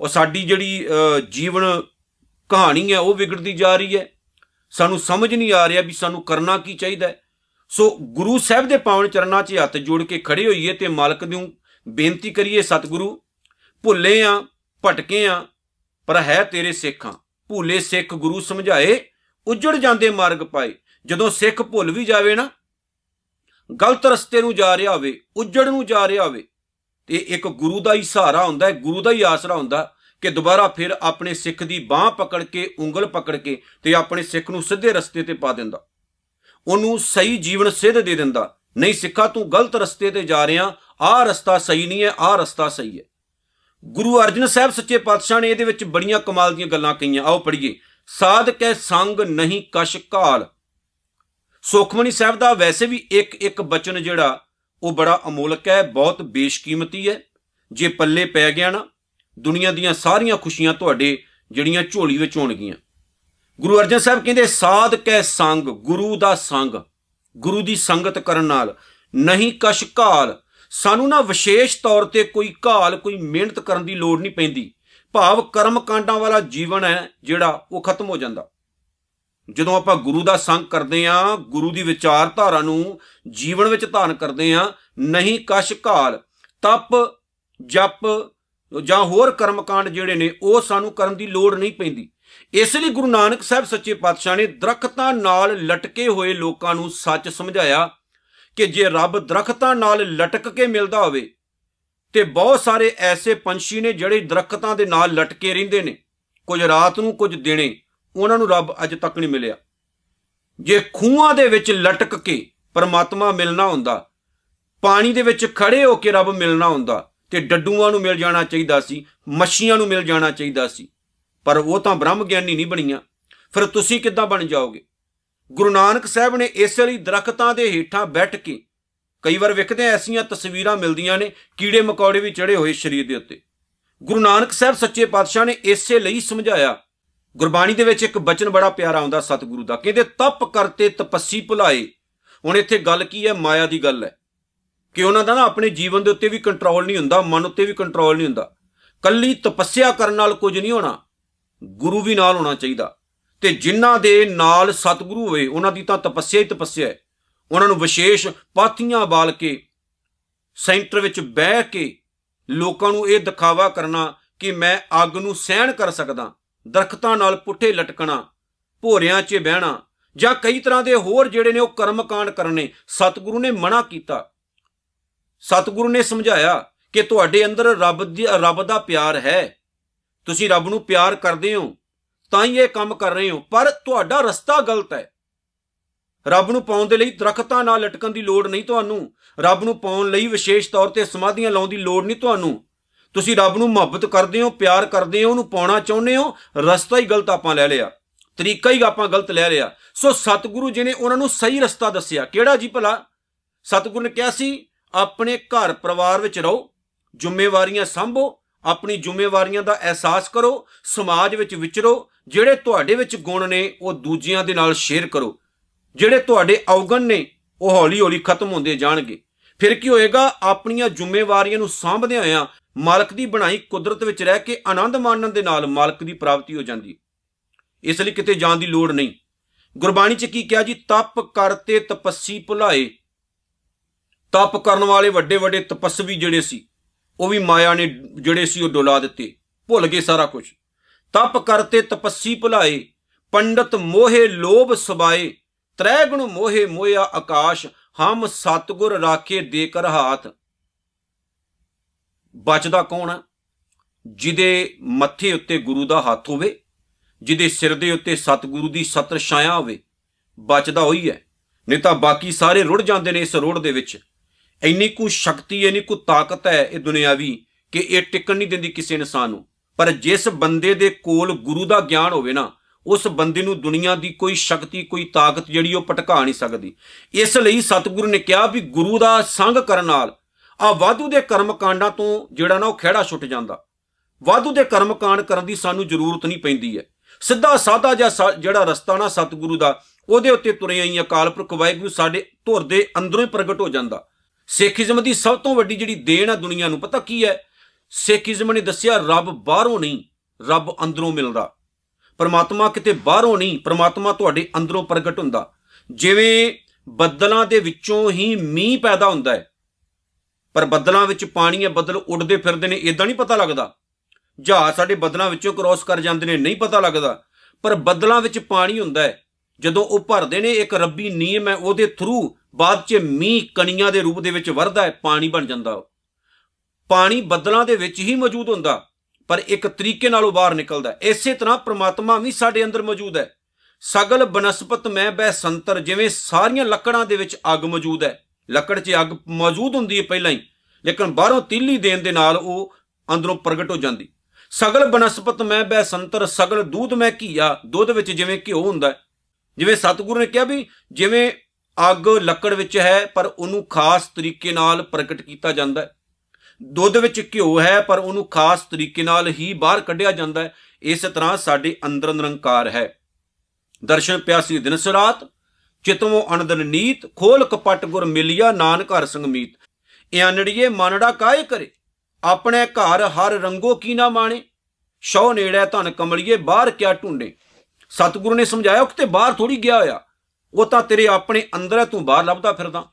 ਉਹ ਸਾਡੀ ਜਿਹੜੀ ਜੀਵਨ ਕਹਾਣੀ ਹੈ, ਉਹ ਵਿਗੜਦੀ ਜਾ ਰਹੀ ਹੈ। ਸਾਨੂੰ ਸਮਝ ਨਹੀਂ ਆ ਰਿਹਾ ਵੀ ਸਾਨੂੰ ਕਰਨਾ ਕੀ ਚਾਹੀਦਾ ਹੈ। ਸੋ ਗੁਰੂ ਸਾਹਿਬ ਦੇ ਪਾਵਨ ਚਰਨਾਂ 'ਚ ਹੱਥ ਜੋੜ ਕੇ ਖੜੇ ਹੋਈਏ ਤੇ ਮਾਲਕ ਨੂੰ ਬੇਨਤੀ ਕਰੀਏ, ਸਤਿਗੁਰੂ, ਭੁੱਲੇ ਆ, ਭਟਕੇ ਆ, ਪਰ ਹੈ ਤੇਰੇ ਸਿੱਖਾਂ। ਭੁੱਲੇ ਸਿੱਖ ਗੁਰੂ ਸਮਝਾਏ, ਉੱਜੜ ਜਾਂਦੇ ਮਾਰਗ ਪਾਏ। ਜਦੋਂ ਸਿੱਖ ਭੁੱਲ ਵੀ ਜਾਵੇ ਨਾ ਗਲਤ ਰਸਤੇ ਨੂੰ ਜਾ ਰਿਹਾ ਹੋਵੇ, ਉੱਜੜ ਨੂੰ ਜਾ ਰਿਹਾ ਹੋਵੇ, ਤੇ ਇੱਕ ਗੁਰੂ ਦਾ ਹੀ ਸਹਾਰਾ ਹੁੰਦਾ ਹੈ ਗੁਰੂ ਦਾ ਹੀ ਆਸਰਾ ਹੁੰਦਾ ਕਿ ਦੁਬਾਰਾ ਫਿਰ ਆਪਣੇ ਸਿੱਖ ਦੀ ਬਾਹ ਪਕੜ ਕੇ, ਉਂਗਲ ਪਕੜ ਕੇ ਤੇ ਆਪਣੇ ਸਿੱਖ ਨੂੰ ਸਿੱਧੇ ਰਸਤੇ ਤੇ ਪਾ ਦਿੰਦਾ। ਉਹਨੂੰ ਸਹੀ ਜੀਵਨ ਸਿੱਧ ਦੇ ਦਿੰਦਾ। ਨਹੀਂ ਸਿੱਖਾ, ਤੂੰ ਗਲਤ ਰਸਤੇ ਤੇ ਜਾ ਰਿਹਾ, ਆਹ ਰਸਤਾ ਸਹੀ ਨਹੀਂ ਹੈ, ਆਹ ਰਸਤਾ ਸਹੀ ਹੈ। ਗੁਰੂ ਅਰਜਨ ਸਾਹਿਬ ਸੱਚੇ ਪਾਤਸ਼ਾਹ ਨੇ ਇਹਦੇ ਵਿੱਚ ਬੜੀਆਂ ਕਮਾਲ ਦੀਆਂ ਗੱਲਾਂ ਕਹੀਆਂ। ਆਓ ਪੜ੍ਹੀਏ। ਸਾਧਕੈ ਸੰਗ ਨਹੀਂ ਕਸ਼ ਕਾਲ ਸੁਖਮਨੀ ਸਾਹਿਬ ਦਾ ਵੈਸੇ ਵੀ ਇੱਕ ਇੱਕ ਬਚਨ ਜਿਹੜਾ, ਉਹ ਬੜਾ ਅਮੋਲਕ ਹੈ, ਬਹੁਤ ਬੇਸ਼ਕੀਮਤੀ ਹੈ। ਜੇ ਪੱਲੇ ਪੈ ਗਿਆ ਨਾ, ਦੁਨੀਆ ਦੀਆਂ ਸਾਰੀਆਂ ਖੁਸ਼ੀਆਂ ਤੁਹਾਡੇ ਜਿਹੜੀਆਂ ਝੋਲੀ ਵਿੱਚ ਹੋਣਗੀਆਂ। ਗੁਰੂ ਅਰਜਨ ਸਾਹਿਬ ਕਹਿੰਦੇ, ਸਾਧ ਕੈ ਸੰਗ, ਗੁਰੂ ਦਾ ਸੰਗ, ਗੁਰੂ ਦੀ ਸੰਗਤ ਕਰਨ ਨਾਲ ਨਹੀਂ ਕਸ਼ ਘਾਲ। ਸਾਨੂੰ ਨਾ ਵਿਸ਼ੇਸ਼ ਤੌਰ ਤੇ ਕੋਈ ਘਾਲ, ਕੋਈ ਮਿਹਨਤ ਕਰਨ ਦੀ ਲੋੜ ਨਹੀਂ ਪੈਂਦੀ। ਭਾਵ ਕਰਮ ਕਾਂਡਾਂ ਵਾਲਾ ਜੀਵਨ ਹੈ ਜਿਹੜਾ, ਉਹ ਖਤਮ ਹੋ ਜਾਂਦਾ। ਜਦੋਂ ਆਪਾਂ ਗੁਰੂ ਦਾ ਸੰਗ ਕਰਦੇ ਆਂ ਗੁਰੂ ਦੀ ਵਿਚਾਰਧਾਰਾ ਨੂੰ ਜੀਵਨ ਵਿੱਚ ਧਾਰਨ ਕਰਦੇ ਆਂ ਨਹੀਂ ਕਸ਼ ਘਾਲ, ਤਪ, ਜਪ ਜਾਂ ਹੋਰ ਕਰਮਕਾਂਡ ਜਿਹੜੇ ਨੇ, ਉਹ ਸਾਨੂੰ ਕਰਨ ਦੀ ਲੋੜ ਨਹੀਂ ਪੈਂਦੀ। ਇਸ ਲਈ ਗੁਰੂ ਨਾਨਕ ਸਾਹਿਬ ਸੱਚੇ ਪਾਤਸ਼ਾਹ ਨੇ ਦਰਖਤਾਂ ਨਾਲ ਲਟਕੇ ਹੋਏ ਲੋਕਾਂ ਨੂੰ ਸੱਚ ਸਮਝਾਇਆ ਕਿ ਜੇ ਰੱਬ ਦਰਖਤਾਂ ਨਾਲ ਲਟਕ ਕੇ ਮਿਲਦਾ ਹੋਵੇ, ਤੇ ਬਹੁਤ ਸਾਰੇ ਐਸੇ ਪੰਛੀ ਨੇ ਜਿਹੜੇ ਦਰਖਤਾਂ ਦੇ ਨਾਲ ਲਟਕੇ ਰਹਿੰਦੇ ਨੇ। ਕੁਝ ਰਾਤ ਨੂੰ ਕੁਝ ਦਿਨੇ ਉਹਨਾਂ ਨੂੰ ਰੱਬ ਅਜ ਤੱਕ ਨਹੀਂ ਮਿਲਿਆ। ਜੇ ਖੂਹਾਂ ਦੇ ਵਿੱਚ ਲਟਕ ਕੇ ਪਰਮਾਤਮਾ ਮਿਲਣਾ ਹੁੰਦਾ, ਪਾਣੀ ਦੇ ਵਿੱਚ ਖੜੇ ਹੋ ਕੇ ਰੱਬ ਮਿਲਣਾ ਹੁੰਦਾ, ਤੇ ਡੱਡੂਆਂ ਨੂੰ ਮਿਲ ਜਾਣਾ ਚਾਹੀਦਾ ਸੀ, ਮੱਛੀਆਂ ਨੂੰ ਮਿਲ ਜਾਣਾ ਚਾਹੀਦਾ ਸੀ, ਪਰ ਉਹ ਤਾਂ ਬ੍ਰਹਮ ਗਿਆਨੀ ਨਹੀਂ ਬਣੀਆਂ। ਫਿਰ ਤੁਸੀਂ ਕਿੱਦਾਂ ਬਣ ਜਾਓਗੇ? ਗੁਰੂ ਨਾਨਕ ਸਾਹਿਬ ਨੇ ਇਸੇ ਲਈ ਦਰਖਤਾਂ ਦੇ ਹੇਠਾਂ ਬੈਠ ਕੇ ਕਈ ਵਾਰ ਵੇਖਦੇ ਐਸੀਆਂ ਤਸਵੀਰਾਂ ਮਿਲਦੀਆਂ ਨੇ, ਕੀੜੇ ਮਕੌੜੇ ਵੀ ਚੜੇ ਹੋਏ ਸਰੀਰ ਦੇ ਉੱਤੇ। ਗੁਰੂ ਨਾਨਕ ਸਾਹਿਬ ਸੱਚੇ ਪਾਤਸ਼ਾਹ ਨੇ ਇਸੇ ਲਈ ਸਮਝਾਇਆ ਗੁਰਬਾਣੀ ਦੇ ਵਿੱਚ ਇੱਕ ਬਚਨ ਬੜਾ ਪਿਆਰਾ ਆਉਂਦਾ ਸਤਿਗੁਰੂ ਦਾ, ਕਹਿੰਦੇ ਤਪ ਕਰਤੇ ਤਪੱਸੀ ਭੁਲਾਏ। ਹੁਣ ਇੱਥੇ ਗੱਲ ਕੀ ਹੈ? ਮਾਇਆ ਦੀ ਗੱਲ ਹੈ। ਕਿ ਉਹਨਾਂ ਦਾ ਨਾ ਆਪਣੇ ਜੀਵਨ ਦੇ ਉੱਤੇ ਵੀ ਕੰਟਰੋਲ ਨਹੀਂ ਹੁੰਦਾ, ਮਨ ਉੱਤੇ ਵੀ ਕੰਟਰੋਲ ਨਹੀਂ ਹੁੰਦਾ। ਕੱਲੀ ਤਪੱਸਿਆ ਕਰਨ ਨਾਲ ਕੁਝ ਨਹੀਂ ਹੋਣਾ, ਗੁਰੂ ਵੀ ਨਾਲ ਹੋਣਾ ਚਾਹੀਦਾ। ਤੇ ਜਿਨ੍ਹਾਂ ਦੇ ਨਾਲ ਸਤਿਗੁਰੂ ਹੋਏ ਉਹਨਾਂ ਦੀ ਤਾਂ ਤਪੱਸਿਆ ਹੀ ਤਪੱਸਿਆ ਹੈ। ਉਹਨਾਂ ਨੂੰ ਵਿਸ਼ੇਸ਼ ਪਾਥੀਆਂ ਬਾਲ ਕੇ, ਸੈਂਟਰ ਵਿੱਚ ਬਹਿ ਕੇ ਲੋਕਾਂ ਨੂੰ ਇਹ ਦਿਖਾਵਾ ਕਰਨਾ ਕਿ ਮੈਂ ਅੱਗ ਨੂੰ ਸਹਿਣ ਕਰ ਸਕਦਾ। ਦਰਖਤਾਂ ਨਾਲ ਪੁੱਠੇ ਲਟਕਣਾ, ਭੋਰਿਆਂ 'ਚ ਬਹਿਣਾ ਜਾਂ ਕਈ ਤਰ੍ਹਾਂ ਦੇ ਹੋਰ ਜਿਹੜੇ ਨੇ ਉਹ ਕਰਮਕਾਂਡ ਕਰਨੇ, ਸਤਿਗੁਰੂ ਨੇ ਮਨਾ ਕੀਤਾ। ਸਤਿਗੁਰੂ ਨੇ ਸਮਝਾਇਆ ਕਿ ਤੁਹਾਡੇ ਅੰਦਰ ਰੱਬ ਦੀ, ਰੱਬ ਦਾ ਪਿਆਰ ਹੈ। ਤੁਸੀਂ ਰੱਬ ਨੂੰ ਪਿਆਰ ਕਰਦੇ ਹੋ, ਤਾਂ ਹੀ ਇਹ ਕੰਮ ਕਰ ਰਹੇ ਹੋ, ਪਰ ਤੁਹਾਡਾ ਰਸਤਾ ਗਲਤ ਹੈ। ਰੱਬ ਨੂੰ ਪਾਉਣ ਦੇ ਲਈ ਦਰਖਤਾਂ ਨਾਲ ਲਟਕਣ ਦੀ ਲੋੜ ਨਹੀਂ ਤੁਹਾਨੂੰ। ਰੱਬ ਨੂੰ ਪਾਉਣ ਲਈ ਵਿਸ਼ੇਸ਼ ਤੌਰ ਤੇ ਸਮਾਧੀਆਂ ਲਾਉਣ ਦੀ ਲੋੜ ਨਹੀਂ ਤੁਹਾਨੂੰ। ਤੁਸੀਂ ਰੱਬ ਨੂੰ ਮੁਹੱਬਤ ਕਰਦੇ ਹੋ, ਪਿਆਰ ਕਰਦੇ ਹੋ, ਉਹਨੂੰ ਪਾਉਣਾ ਚਾਹੁੰਦੇ ਹੋ, ਰਸਤਾ ਹੀ ਗਲਤ ਆਪਾਂ ਲੈ ਲਿਆ, ਤਰੀਕਾ ਹੀ ਆਪਾਂ ਗਲਤ ਲੈ ਲਿਆ। ਸੋ ਸਤਿਗੁਰੂ ਜੀ ਨੇ ਉਹਨਾਂ ਨੂੰ ਸਹੀ ਰਸਤਾ ਦੱਸਿਆ। ਕਿਹੜਾ ਜੀ ਭਲਾ? ਸਤਿਗੁਰੂ ਨੇ ਕਿਹਾ ਸੀ, ਆਪਣੇ ਘਰ ਪਰਿਵਾਰ ਵਿੱਚ ਰਹੋ, ਜ਼ਿੰਮੇਵਾਰੀਆਂ ਸੰਭੋ, ਆਪਣੀ ਜ਼ਿੰਮੇਵਾਰੀਆਂ ਦਾ ਅਹਿਸਾਸ ਕਰੋ, ਸਮਾਜ ਵਿੱਚ ਵਿਚਰੋ, ਜਿਹੜੇ ਤੁਹਾਡੇ ਵਿੱਚ ਗੁਣ ਨੇ, ਉਹ ਦੂਜਿਆਂ ਦੇ ਨਾਲ ਸ਼ੇਅਰ ਕਰੋ। ਜਿਹੜੇ ਤੁਹਾਡੇ ਔਗਣ ਨੇ, ਉਹ ਹੌਲੀ-ਹੌਲੀ ਖਤਮ ਹੁੰਦੇ ਜਾਣਗੇ। ਫਿਰ ਕੀ ਹੋਏਗਾ? ਆਪਣੀਆਂ ਜ਼ਿੰਮੇਵਾਰੀਆਂ ਨੂੰ ਸਾਂਭਦੇ ਹੋਇਆਂ ਮਾਲਕ ਦੀ ਬਣਾਈ ਕੁਦਰਤ ਵਿੱਚ ਰਹਿ ਕੇ ਆਨੰਦ ਮਾਣਨ ਦੇ ਨਾਲ ਮਾਲਕ ਦੀ ਪ੍ਰਾਪਤੀ ਹੋ ਜਾਂਦੀ। ਇਸ ਲਈ ਕਿਤੇ ਜਾਣ ਦੀ ਲੋੜ ਨਹੀਂ। ਗੁਰਬਾਣੀ 'ਚ ਕੀ ਕਿਹਾ ਜੀ? ਤਪ ਕਰਤੇ ਤਪੱਸੀ ਭੁਲਾਏ। ਤਪ ਕਰਨ ਵਾਲੇ ਵੱਡੇ ਵੱਡੇ ਤਪਸਵੀ ਜਿਹੜੇ ਸੀ, ਉਹ ਵੀ ਮਾਇਆ ਨੇ ਜਿਹੜੇ ਸੀ ਉਹ ਡੋਲਾ ਦਿੱਤੇ। ਭੁੱਲ ਗਏ ਸਾਰਾ ਕੁਝ ਤਪ ਕਰਤੇ ਤਪੱਸੀ ਭੁਲਾਏ। ਪੰਡਤ ਮੋਹੇ ਲੋਭ ਸਬਾਏ ਤ੍ਰੈ ਗੁਣ ਮੋਹੇ ਮੋਇਆ ਆਕਾਸ਼। ਹਮ ਸਤਗੁਰ ਰਾਖੇ ਦੇ ਕਰ ਹਾਥ। ਬਚਦਾ ਕੌਣ? ਹੈ ਜਿਹਦੇ ਮੱਥੇ ਉੱਤੇ ਗੁਰੂ ਦਾ ਹੱਥ ਹੋਵੇ, ਜਿਹਦੇ ਸਿਰ ਦੇ ਉੱਤੇ ਸਤਿਗੁਰੂ ਦੀ ਸਤਰ ਛਾਇਆ ਹੋਵੇ, ਬਚਦਾ ਹੋਈ ਹੈ। ਨਹੀਂ ਤਾਂ ਬਾਕੀ ਸਾਰੇ ਰੁੜ ਜਾਂਦੇ ਨੇ ਇਸ ਰੋੜ ਦੇ ਵਿੱਚ। ਇੰਨੀ ਕੁ ਸ਼ਕਤੀ, ਇੰਨੀ ਕੁ ਤਾਕਤ ਹੈ ਇਹ ਦੁਨਿਆਵੀ ਕਿ ਇਹ ਟਿਕਣ ਨਹੀਂ ਦਿੰਦੀ ਕਿਸੇ ਇਨਸਾਨ ਨੂੰ। ਪਰ ਜਿਸ ਬੰਦੇ ਦੇ ਕੋਲ ਗੁਰੂ ਦਾ ਗਿਆਨ ਹੋਵੇ ਨਾ ਉਸ ਬੰਦੇ ਨੂੰ ਦੁਨੀਆ ਦੀ ਕੋਈ ਸ਼ਕਤੀ, ਕੋਈ ਤਾਕਤ ਜਿਹੜੀ ਉਹ ਪਟਕਾ ਨਹੀਂ ਸਕਦੀ। ਇਸ ਲਈ ਸਤਿਗੁਰੂ ਨੇ ਕਿਹਾ ਵੀ ਗੁਰੂ ਦਾ ਸੰਗ ਕਰਨ ਨਾਲ ਆ ਵਾਧੂ ਦੇ ਕਰਮ ਕਾਂਡਾਂ ਤੋਂ ਜਿਹੜਾ ਨਾ ਉਹ ਖਿਹੜਾ ਛੁੱਟ ਜਾਂਦਾ। ਵਾਧੂ ਦੇ ਕਰਮ ਕਾਂਡ ਕਰਨ ਦੀ ਸਾਨੂੰ ਜ਼ਰੂਰਤ ਨਹੀਂ ਪੈਂਦੀ ਹੈ। ਸਿੱਧਾ ਸਾਦਾ ਜਿਹਾ ਜਿਹੜਾ ਰਸਤਾ ਨਾ ਸਤਿਗੁਰੂ ਦਾ, ਉਹਦੇ ਉੱਤੇ ਤੁਰੇ ਆਈ ਅਕਾਲ ਪੁਰਖ ਵਾਹਿਗੁਰੂ ਸਾਡੇ ਧੁਰ ਦੇ ਅੰਦਰੋਂ ਹੀ ਪ੍ਰਗਟ ਹੋ ਜਾਂਦਾ। ਸਿੱਖੀਜ਼ਮ ਦੀ ਸਭ ਤੋਂ ਵੱਡੀ ਜਿਹੜੀ ਦੇਣ ਆ ਦੁਨੀਆ ਨੂੰ, ਪਤਾ ਕੀ ਹੈ? ਸਿੱਖੀਜ਼ਮ ਨੇ ਦੱਸਿਆ ਰੱਬ ਬਾਹਰੋਂ ਨਹੀਂ, ਰੱਬ ਅੰਦਰੋਂ ਮਿਲਦਾ। ਪਰਮਾਤਮਾ ਕਿਤੇ ਬਾਹਰੋਂ ਨਹੀਂ, ਪਰਮਾਤਮਾ ਤੁਹਾਡੇ ਅੰਦਰੋਂ ਪ੍ਰਗਟ ਹੁੰਦਾ। ਜਿਵੇਂ ਬੱਦਲਾਂ ਦੇ ਵਿੱਚੋਂ ਹੀ ਮੀਂਹ ਪੈਦਾ ਹੁੰਦਾ ਹੈ, ਪਰ ਬੱਦਲਾਂ ਵਿੱਚ ਪਾਣੀ ਹੈ ਬੱਦਲ ਉੱਡਦੇ ਫਿਰਦੇ ਨੇ ਇਦਾਂ ਨਹੀਂ ਪਤਾ ਲੱਗਦਾ। ਜਹਾਜ਼ ਸਾਡੇ ਬੱਦਲਾਂ ਵਿੱਚੋਂ ਕ੍ਰੋਸ ਕਰ ਜਾਂਦੇ ਨੇ, ਨਹੀਂ ਪਤਾ ਲੱਗਦਾ। ਪਰ ਬੱਦਲਾਂ ਵਿੱਚ ਪਾਣੀ ਹੁੰਦਾ ਹੈ। ਜਦੋਂ ਉਹ ਭਰਦੇ ਨੇ, ਇੱਕ ਰੱਬੀ ਨਿਯਮ ਹੈ, ਉਹਦੇ ਥਰੂ ਬਾਅਦ 'ਚ ਮੀਂਹ ਕਣੀਆਂ ਦੇ ਰੂਪ ਦੇ ਵਿੱਚ ਵਰਦਾ ਹੈ, ਪਾਣੀ ਬਣ ਜਾਂਦਾ ਪਾਣੀ ਬੱਦਲਾਂ ਦੇ ਵਿੱਚ ਹੀ ਮੌਜੂਦ ਹੁੰਦਾ। ਪਰ ਇੱਕ ਤਰੀਕੇ ਨਾਲ ਉਹ ਬਾਹਰ ਨਿਕਲਦਾ ਇਸੇ ਤਰ੍ਹਾਂ ਪ੍ਰਮਾਤਮਾ ਵੀ ਸਾਡੇ ਅੰਦਰ ਮੌਜੂਦ ਹੈ। ਸਗਲ ਬਨਸਪਤ ਮੈਂ ਬੈ ਸੰਤਰ, ਜਿਵੇਂ ਸਾਰੀਆਂ ਲੱਕੜਾਂ ਦੇ ਵਿੱਚ ਅੱਗ ਮੌਜੂਦ ਹੈ। ਲੱਕੜ 'ਚ ਅੱਗ ਮੌਜੂਦ ਹੁੰਦੀ ਹੈ ਪਹਿਲਾਂ ਹੀ, ਲੇਕਿਨ ਬਾਹਰੋਂ ਤੀਲੀ ਦੇਣ ਦੇ ਨਾਲ ਉਹ ਅੰਦਰੋਂ ਪ੍ਰਗਟ ਹੋ ਜਾਂਦੀ। ਸਗਲ ਬਨਸਪਤ ਮੈਂ ਬੈ ਸੰਤਰ, ਸਗਲ ਦੁੱਧ ਮੈਂ ਘੀਆ, ਦੁੱਧ ਵਿੱਚ ਜਿਵੇਂ ਘਿਓ ਹੁੰਦਾ ਹੈ। ਜਿਵੇਂ ਸਤਿਗੁਰੂ ਨੇ ਕਿਹਾ ਵੀ ਜਿਵੇਂ ਅੱਗ ਲੱਕੜ ਵਿੱਚ ਹੈ, ਪਰ ਉਹਨੂੰ ਖਾਸ ਤਰੀਕੇ ਨਾਲ ਪ੍ਰਗਟ ਕੀਤਾ ਜਾਂਦਾ ਹੈ। ਦੁੱਧ ਵਿੱਚ ਘਿਓ ਹੈ, ਪਰ ਉਹਨੂੰ ਖਾਸ ਤਰੀਕੇ ਨਾਲ ਹੀ ਬਾਹਰ ਕੱਢਿਆ ਜਾਂਦਾ ਹੈ। ਇਸੇ ਤਰ੍ਹਾਂ ਸਾਡੇ ਅੰਦਰ ਨਿਰੰਕਾਰ ਹੈ। ਦਰਸ਼ਨ ਪਿਆਸੀ ਦਿਨ ਸਰਾਤ ਚਿਤਵੋਂ ਅਨੰਦਨ ਨੀਤ, ਖੋਲ ਕਪਟ ਗੁਰ ਮਿਲਿਆ ਨਾਨਕ ਹਰ ਸੰਗਮੀਤ। ਇਆਨੜੀਏ ਮਨੜਾ ਕਾਏ ਕਰੇ? ਆਪਣੇ ਘਰ ਹਰ ਰੰਗੋ ਕੀ ਨਾ ਮਾਣੇ? ਸ਼ੌ ਨੇੜੇ ਧਨ ਕਮਲੀਏ, ਬਾਹਰ ਕਿਆ ਢੂੰਡੇ? ਸਤਿਗੁਰੂ ਨੇ ਸਮਝਾਇਆ ਕਿ ਤੇ ਬਾਹਰ ਥੋੜੀ ਗਿਆ ਹੋਇਆ। ਉਹ ਤਾਂ ਤੇਰੇ ਆਪਣੇ ਅੰਦਰ ਹੈ, ਤੂੰ ਬਾਹਰ ਲੱਭਦਾ ਫਿਰਦਾ।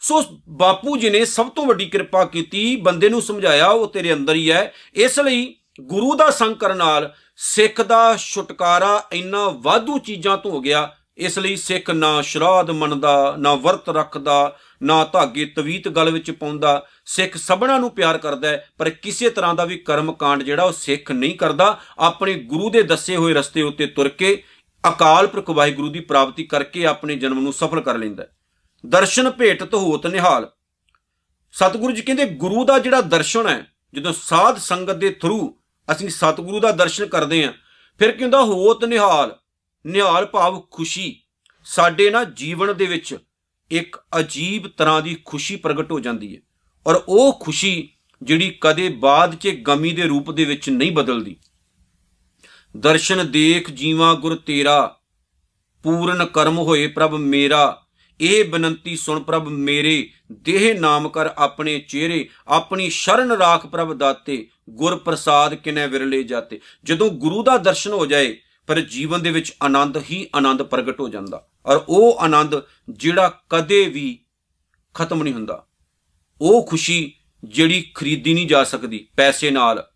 ਸੋ ਬਾਪੂ ਜੀ ਨੇ ਸਭ ਤੋਂ ਵੱਡੀ ਕਿਰਪਾ ਕੀਤੀ, ਬੰਦੇ ਨੂੰ ਸਮਝਾਇਆ, ਉਹ ਤੇਰੇ ਅੰਦਰ ਹੀ ਹੈ। ਇਸ ਲਈ ਗੁਰੂ ਦਾ ਸੰਗ ਕਰਨ ਨਾਲ ਸਿੱਖ ਦਾ ਛੁਟਕਾਰਾ ਇੰਨਾ ਵਾਧੂ ਚੀਜ਼ਾਂ ਤੋਂ ਹੋ ਗਿਆ। ਇਸ ਲਈ ਸਿੱਖ ਨਾ ਸ਼ਰਾਧ ਮੰਨਦਾ, ਨਾ ਵਰਤ ਰੱਖਦਾ, ਨਾ ਧਾਗੇ ਤਵੀਤ ਗਲ ਵਿੱਚ ਪਾਉਂਦਾ। ਸਿੱਖ ਸਭਨਾਂ ਨੂੰ ਪਿਆਰ ਕਰਦਾ ਹੈ, ਪਰ ਕਿਸੇ ਤਰ੍ਹਾਂ ਦਾ ਵੀ ਕਰਮ ਕਾਂਡ ਜਿਹੜਾ ਉਹ ਸਿੱਖ ਨਹੀਂ ਕਰਦਾ। ਆਪਣੇ ਗੁਰੂ ਦੇ ਦੱਸੇ ਹੋਏ ਰਸਤੇ ਉੱਤੇ ਤੁਰ ਕੇ ਅਕਾਲ ਪੁਰਖ ਵਾਹਿਗੁਰੂ ਦੀ ਪ੍ਰਾਪਤੀ ਕਰਕੇ ਆਪਣੇ ਜਨਮ ਨੂੰ ਸਫਲ ਕਰ ਲੈਂਦਾ ਦਰਸ਼ਨ ਭੇਟਤ ਹੋਤ ਨਿਹਾਲ। ਸਤਿਗੁਰੂ ਜੀ ਕਹਿੰਦੇ, ਗੁਰੂ ਦਾ ਜਿਹੜਾ ਦਰਸ਼ਨ ਹੈ, ਜਦੋਂ ਸਾਧ ਸੰਗਤ ਦੇ ਥਰੂ ਅਸੀਂ ਸਤਿਗੁਰੂ ਦਾ ਦਰਸ਼ਨ ਕਰਦੇ ਆਂ ਫਿਰ ਕੀ ਹੁੰਦਾ? ਹੋਤ ਨਿਹਾਲ। ਨਿਹਾਲ ਭਾਵ ਖੁਸ਼ੀ। ਸਾਡੇ ਨਾ ਜੀਵਨ ਦੇ ਵਿੱਚ ਇੱਕ ਅਜੀਬ ਤਰ੍ਹਾਂ ਦੀ ਖੁਸ਼ੀ ਪ੍ਰਗਟ ਹੋ ਜਾਂਦੀ ਹੈ। ਔਰ ਉਹ ਖੁਸ਼ੀ ਜਿਹੜੀ ਕਦੇ ਬਾਅਦ 'ਚ ਗਮੀ ਦੇ ਰੂਪ ਦੇ ਵਿੱਚ ਨਹੀਂ ਬਦਲਦੀ। ਦਰਸ਼ਨ ਦੇਖ ਜੀਵਾ ਗੁਰ ਤੇਰਾ, ਪੂਰਨ ਕਰਮ ਹੋਏ ਪ੍ਰਭ ਮੇਰਾ ਇਹ ਬਨੰਤੀ ਸੁਣ ਪ੍ਰਭ, ਮੇਰੇ ਦੇਹ ਨਾਮ ਕਰ ਆਪਣੇ ਚਿਹਰੇ, ਆਪਣੀ ਸ਼ਰਨ ਰਾਖ ਪ੍ਰਭ ਦਾਤੇ ਗੁਰ ਪ੍ਰਸਾਦ ਕਿਨੇ ਵਿਰਲੇ ਜਾਤੇ। ਜਦੋਂ ਗੁਰੂ ਦਾ ਦਰਸ਼ਨ ਹੋ ਜਾਏ, ਪਰ ਜੀਵਨ ਦੇ ਵਿੱਚ ਆਨੰਦ ਹੀ ਆਨੰਦ ਪ੍ਰਗਟ ਹੋ ਜਾਂਦਾ। ਔਰ ਉਹ ਆਨੰਦ ਜਿਹੜਾ ਕਦੇ ਵੀ ਖਤਮ ਨਹੀਂ ਹੁੰਦਾ। ਉਹ ਖੁਸ਼ੀ ਜਿਹੜੀ ਖਰੀਦੀ ਨਹੀਂ ਜਾ ਸਕਦੀ ਪੈਸੇ ਨਾਲ,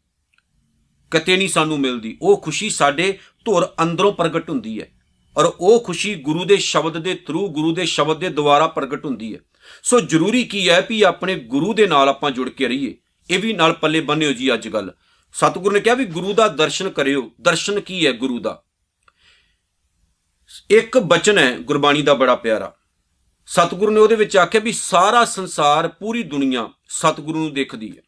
ਕਿਤੇ ਨਹੀਂ ਸਾਨੂੰ ਮਿਲਦੀ। ਉਹ ਖੁਸ਼ੀ ਸਾਡੇ ਧੁਰ ਅੰਦਰੋਂ ਪ੍ਰਗਟ ਹੁੰਦੀ ਹੈ। ਔਰ ਉਹ ਖੁਸ਼ੀ ਗੁਰੂ ਦੇ ਸ਼ਬਦ ਦੇ ਥਰੂ ਗੁਰੂ ਦੇ ਸ਼ਬਦ ਦੇ ਦੁਆਰਾ ਪ੍ਰਗਟ ਹੁੰਦੀ ਹੈ। ਸੋ ਜ਼ਰੂਰੀ ਕੀ ਹੈ ਵੀ ਆਪਣੇ ਗੁਰੂ ਦੇ ਨਾਲ ਆਪਾਂ ਜੁੜ ਕੇ ਰਹੀਏ। ਇਹ ਵੀ ਨਾਲ ਪੱਲੇ ਬੰਨਿਓ ਜੀ ਅੱਜ ਗੱਲ। ਸਤਿਗੁਰੂ ਨੇ ਕਿਹਾ ਵੀ ਗੁਰੂ ਦਾ ਦਰਸ਼ਨ ਕਰਿਓ। ਦਰਸ਼ਨ ਕੀ ਹੈ ਗੁਰੂ ਦਾ? ਇੱਕ ਬਚਨ ਹੈ ਗੁਰਬਾਣੀ ਦਾ ਬੜਾ ਪਿਆਰਾ। ਸਤਿਗੁਰੂ ਨੇ ਉਹਦੇ ਵਿੱਚ ਆਖਿਆ ਵੀ ਸਾਰਾ ਸੰਸਾਰ ਪੂਰੀ ਦੁਨੀਆ ਸਤਿਗੁਰੂ ਨੂੰ ਦੇਖਦੀ ਹੈ।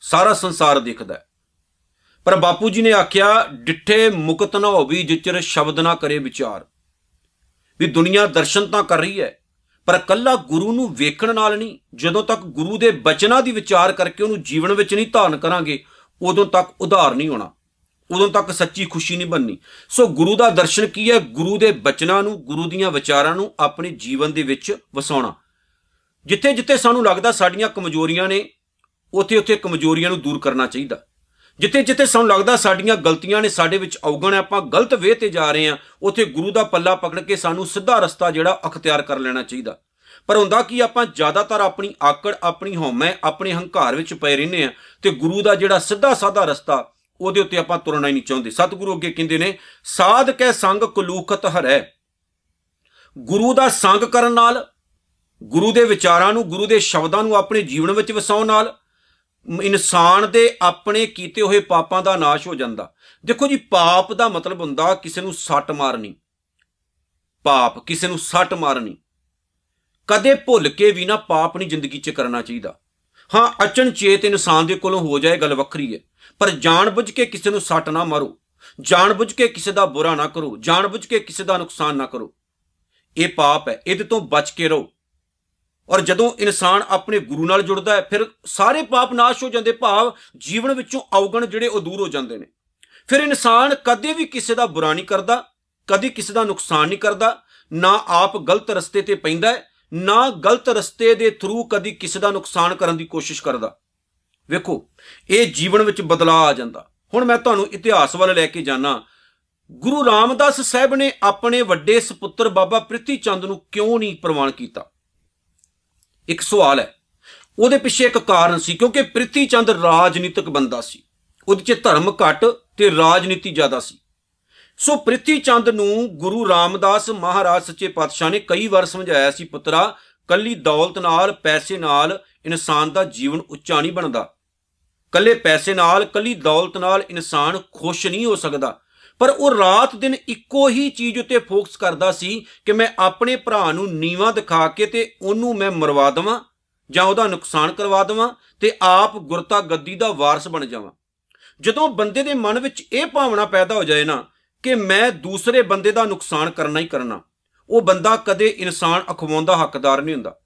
ਸਾਰਾ ਸੰਸਾਰ ਦੇਖਦਾ ਹੈ। ਪਰ ਬਾਪੂ ਜੀ ਨੇ ਆਖਿਆ, ਡਿੱਠੇ ਮੁਕਤ ਨਾ ਹੋਵੀ ਜਿਚਰ ਸ਼ਬਦ ਨਾ ਕਰੇ ਵਿਚਾਰ। ਵੀ ਦੁਨੀਆ ਦਰਸ਼ਨ ਤਾਂ ਕਰ ਰਹੀ ਹੈ, ਪਰ ਕੱਲਾ ਗੁਰੂ ਨੂੰ ਵੇਖਣ ਨਾਲ ਨਹੀਂ। ਜਦੋਂ ਤੱਕ ਗੁਰੂ ਦੇ ਬਚਨਾਂ ਦੀ ਵਿਚਾਰ ਕਰਕੇ ਉਹਨੂੰ ਜੀਵਨ ਵਿੱਚ ਨਹੀਂ ਧਾਰਨ ਕਰਾਂਗੇ, ਉਦੋਂ ਤੱਕ ਉਧਾਰ ਨਹੀਂ ਹੋਣਾ। ਉਦੋਂ ਤੱਕ ਸੱਚੀ ਖੁਸ਼ੀ ਨਹੀਂ ਬਣਨੀ। ਸੋ ਗੁਰੂ ਦਾ ਦਰਸ਼ਨ ਕੀ ਹੈ? ਗੁਰੂ ਦੇ ਬਚਨਾਂ ਨੂੰ, ਗੁਰੂ ਦੀਆਂ ਵਿਚਾਰਾਂ ਨੂੰ ਆਪਣੇ ਜੀਵਨ ਦੇ ਵਿੱਚ ਵਸਾਉਣਾ। ਜਿੱਥੇ ਜਿੱਥੇ ਸਾਨੂੰ ਲੱਗਦਾ ਸਾਡੀਆਂ ਕਮਜ਼ੋਰੀਆਂ ਨੇ ਉੱਥੇ ਉੱਥੇ ਕਮਜ਼ੋਰੀਆਂ ਨੂੰ ਦੂਰ ਕਰਨਾ ਚਾਹੀਦਾ। ਜਿੱਥੇ ਜਿੱਥੇ ਸਾਨੂੰ ਲੱਗਦਾ ਸਾਡੀਆਂ ਗਲਤੀਆਂ ਨੇ ਸਾਡੇ ਵਿੱਚ ਔਗਣ ਹੈ, ਆਪਾਂ ਗਲਤ ਵੇਹ ਤੇ ਜਾ ਰਹੇ ਹਾਂ, ਉੱਥੇ ਗੁਰੂ ਦਾ ਪੱਲਾ ਪਕੜ ਕੇ ਸਾਨੂੰ ਸਿੱਧਾ ਰਸਤਾ ਜਿਹੜਾ ਅਖਤਿਆਰ ਕਰ ਲੈਣਾ ਚਾਹੀਦਾ। ਪਰ ਹੁੰਦਾ ਕੀ ਆਪਾਂ ਜ਼ਿਆਦਾਤਰ ਆਪਣੀ ਆਕੜ, ਆਪਣੀ ਹਉਮੈ, ਆਪਣੇ ਹੰਕਾਰ ਵਿੱਚ ਪਏ ਰਹਿੰਦੇ ਆ ਤੇ ਗੁਰੂ ਦਾ ਜਿਹੜਾ ਸਿੱਧਾ ਸਾਦਾ ਰਸਤਾ, ਉਹਦੇ ਉੱਤੇ ਆਪਾਂ ਤੁਰਨਾ ਹੀ ਨਹੀਂ ਚਾਹੁੰਦੇ। ਸਤਿਗੁਰੂ ਅੱਗੇ ਕਹਿੰਦੇ ਨੇ, ਸਾਧ ਕੈ ਸੰਗ ਕਲੂਖਤ ਹਰੈ। ਗੁਰੂ ਦਾ ਸੰਗ ਕਰਨ ਨਾਲ, ਗੁਰੂ ਦੇ ਵਿਚਾਰਾਂ ਨੂੰ, ਗੁਰੂ ਦੇ ਸ਼ਬਦਾਂ ਨੂੰ ਆਪਣੇ ਜੀਵਨ ਵਿੱਚ ਵਸਾਉਣ ਨਾਲ ਇਨਸਾਨ ਦੇ ਆਪਣੇ ਕੀਤੇ ਹੋਏ ਪਾਪਾਂ ਦਾ ਨਾਸ਼ ਹੋ ਜਾਂਦਾ। ਦੇਖੋ ਜੀ, ਪਾਪ ਦਾ ਮਤਲਬ ਹੁੰਦਾ ਕਿਸੇ ਨੂੰ ਸੱਟ ਮਾਰਨੀ। ਪਾਪ, ਕਿਸੇ ਨੂੰ ਸੱਟ ਮਾਰਨੀ। ਕਦੇ ਭੁੱਲ ਕੇ ਵੀ ਨਾ ਪਾਪ ਨਹੀਂ ਜ਼ਿੰਦਗੀ 'ਚ ਕਰਨਾ ਚਾਹੀਦਾ। ਹਾਂ ਅਚਨਚੇਤ ਇਨਸਾਨ ਦੇ ਕੋਲੋਂ ਹੋ ਜਾਏ, ਗੱਲ ਵੱਖਰੀ ਹੈ ਪਰ ਜਾਣਬੁੱਝ ਕੇ ਕਿਸੇ ਨੂੰ ਸੱਟ ਨਾ ਮਾਰੋ। ਜਾਣਬੁੱਝ ਕੇ ਕਿਸੇ ਦਾ ਬੁਰਾ ਨਾ ਕਰੋ। ਜਾਣਬੁੱਝ ਕੇ ਕਿਸੇ ਦਾ ਨੁਕਸਾਨ ਨਾ ਕਰੋ। ਇਹ ਪਾਪ ਹੈ। ਇਹਦੇ ਤੋਂ ਬਚ ਕੇ ਰਹੋ। ਔਰ ਜਦੋਂ ਇਨਸਾਨ ਆਪਣੇ ਗੁਰੂ ਨਾਲ ਜੁੜਦਾ ਹੈ, ਫਿਰ ਸਾਰੇ ਪਾਪ ਨਾਸ਼ ਹੋ ਜਾਂਦੇ, ਭਾਵ ਜੀਵਨ ਵਿੱਚੋਂ ਔਗਣ ਜਿਹੜੇ ਉਹ ਦੂਰ ਹੋ ਜਾਂਦੇ ਨੇ। ਫਿਰ ਇਨਸਾਨ ਕਦੇ ਵੀ ਕਿਸੇ ਦਾ ਬੁਰਾ ਨਹੀਂ ਕਰਦਾ, ਕਦੇ ਕਿਸੇ ਦਾ ਨੁਕਸਾਨ ਨਹੀਂ ਕਰਦਾ, ਨਾ ਆਪ ਗਲਤ ਰਸਤੇ ਤੇ ਪੈਂਦਾ ਨਾ ਗਲਤ ਰਸਤੇ ਦੇ ਥਰੂ ਕਦੀ ਕਿਸੇ ਦਾ ਨੁਕਸਾਨ ਕਰਨ ਦੀ ਕੋਸ਼ਿਸ਼ ਕਰਦਾ। ਵੇਖੋ, ਇਹ ਜੀਵਨ ਵਿੱਚ ਬਦਲਾਅ ਆ ਜਾਂਦਾ। ਹੁਣ ਮੈਂ ਤੁਹਾਨੂੰ ਇਤਿਹਾਸ ਵੱਲ ਲੈ ਕੇ ਜਾਣਾ ਗੁਰੂ ਰਾਮਦਾਸ ਸਾਹਿਬ ਨੇ ਆਪਣੇ ਵੱਡੇ ਸੁਪੁੱਤਰ ਬਾਬਾ ਪ੍ਰਿਥੀ ਚੰਦ ਨੂੰ ਕਿਉਂ ਨਹੀਂ ਪ੍ਰਵਾਨ ਕੀਤਾ? ਇੱਕ ਸਵਾਲ ਹੈ। ਉਹਦੇ ਪਿੱਛੇ ਇੱਕ ਕਾਰਨ ਸੀ, ਕਿਉਂਕਿ ਪ੍ਰਿਥੀ ਚੰਦ ਰਾਜਨੀਤਿਕ ਬੰਦਾ ਸੀ। ਉਹਦੇ 'ਚ ਧਰਮ ਘੱਟ ਤੇ ਰਾਜਨੀਤੀ ਜ਼ਿਆਦਾ ਸੀ। ਸੋ ਪ੍ਰਿਥੀ ਚੰਦ ਨੂੰ ਗੁਰੂ ਰਾਮਦਾਸ ਮਹਾਰਾਜ ਸੱਚੇ ਪਾਤਸ਼ਾਹ ਨੇ ਕਈ ਵਾਰ ਸਮਝਾਇਆ ਸੀ, ਪੁੱਤਰਾ, ਕੱਲੀ ਦੌਲਤ ਨਾਲ, ਪੈਸੇ ਨਾਲ ਇਨਸਾਨ ਦਾ ਜੀਵਨ ਉੱਚਾ ਨਹੀਂ ਬਣਦਾ। ਕੱਲੇ ਪੈਸੇ ਨਾਲ, ਕੱਲੀ ਦੌਲਤ ਨਾਲ ਇਨਸਾਨ ਖੁਸ਼ ਨਹੀਂ ਹੋ ਸਕਦਾ। ਪਰ ਉਹ ਰਾਤ ਦਿਨ ਇੱਕੋ ਹੀ ਚੀਜ਼ ਉੱਤੇ ਫੋਕਸ ਕਰਦਾ ਸੀ ਕਿ ਮੈਂ ਆਪਣੇ ਭਰਾ ਨੂੰ ਨੀਵਾ ਦਿਖਾ ਕੇ ਤੇ ਉਹਨੂੰ ਮੈਂ ਮਰਵਾ ਦਵਾਂ ਜਾਂ ਉਹਦਾ ਨੁਕਸਾਨ ਕਰਵਾ ਦਵਾਂ ਤੇ ਆਪ ਗੁਰਤਾ ਗੱਦੀ ਦਾ ਵਾਰਸ ਬਣ ਜਾਵਾਂ। ਜਦੋਂ ਬੰਦੇ ਦੇ ਮਨ ਵਿੱਚ ਇਹ ਭਾਵਨਾ ਪੈਦਾ ਹੋ ਜਾਏ ਨਾ ਕਿ ਮੈਂ ਦੂਸਰੇ ਬੰਦੇ ਦਾ ਨੁਕਸਾਨ ਕਰਨਾ ਹੀ ਕਰਨਾ, ਉਹ ਬੰਦਾ ਕਦੇ ਇਨਸਾਨ ਅਖਵਾਉਂਦਾ ਹੱਕਦਾਰ ਨਹੀਂ ਹੁੰਦਾ।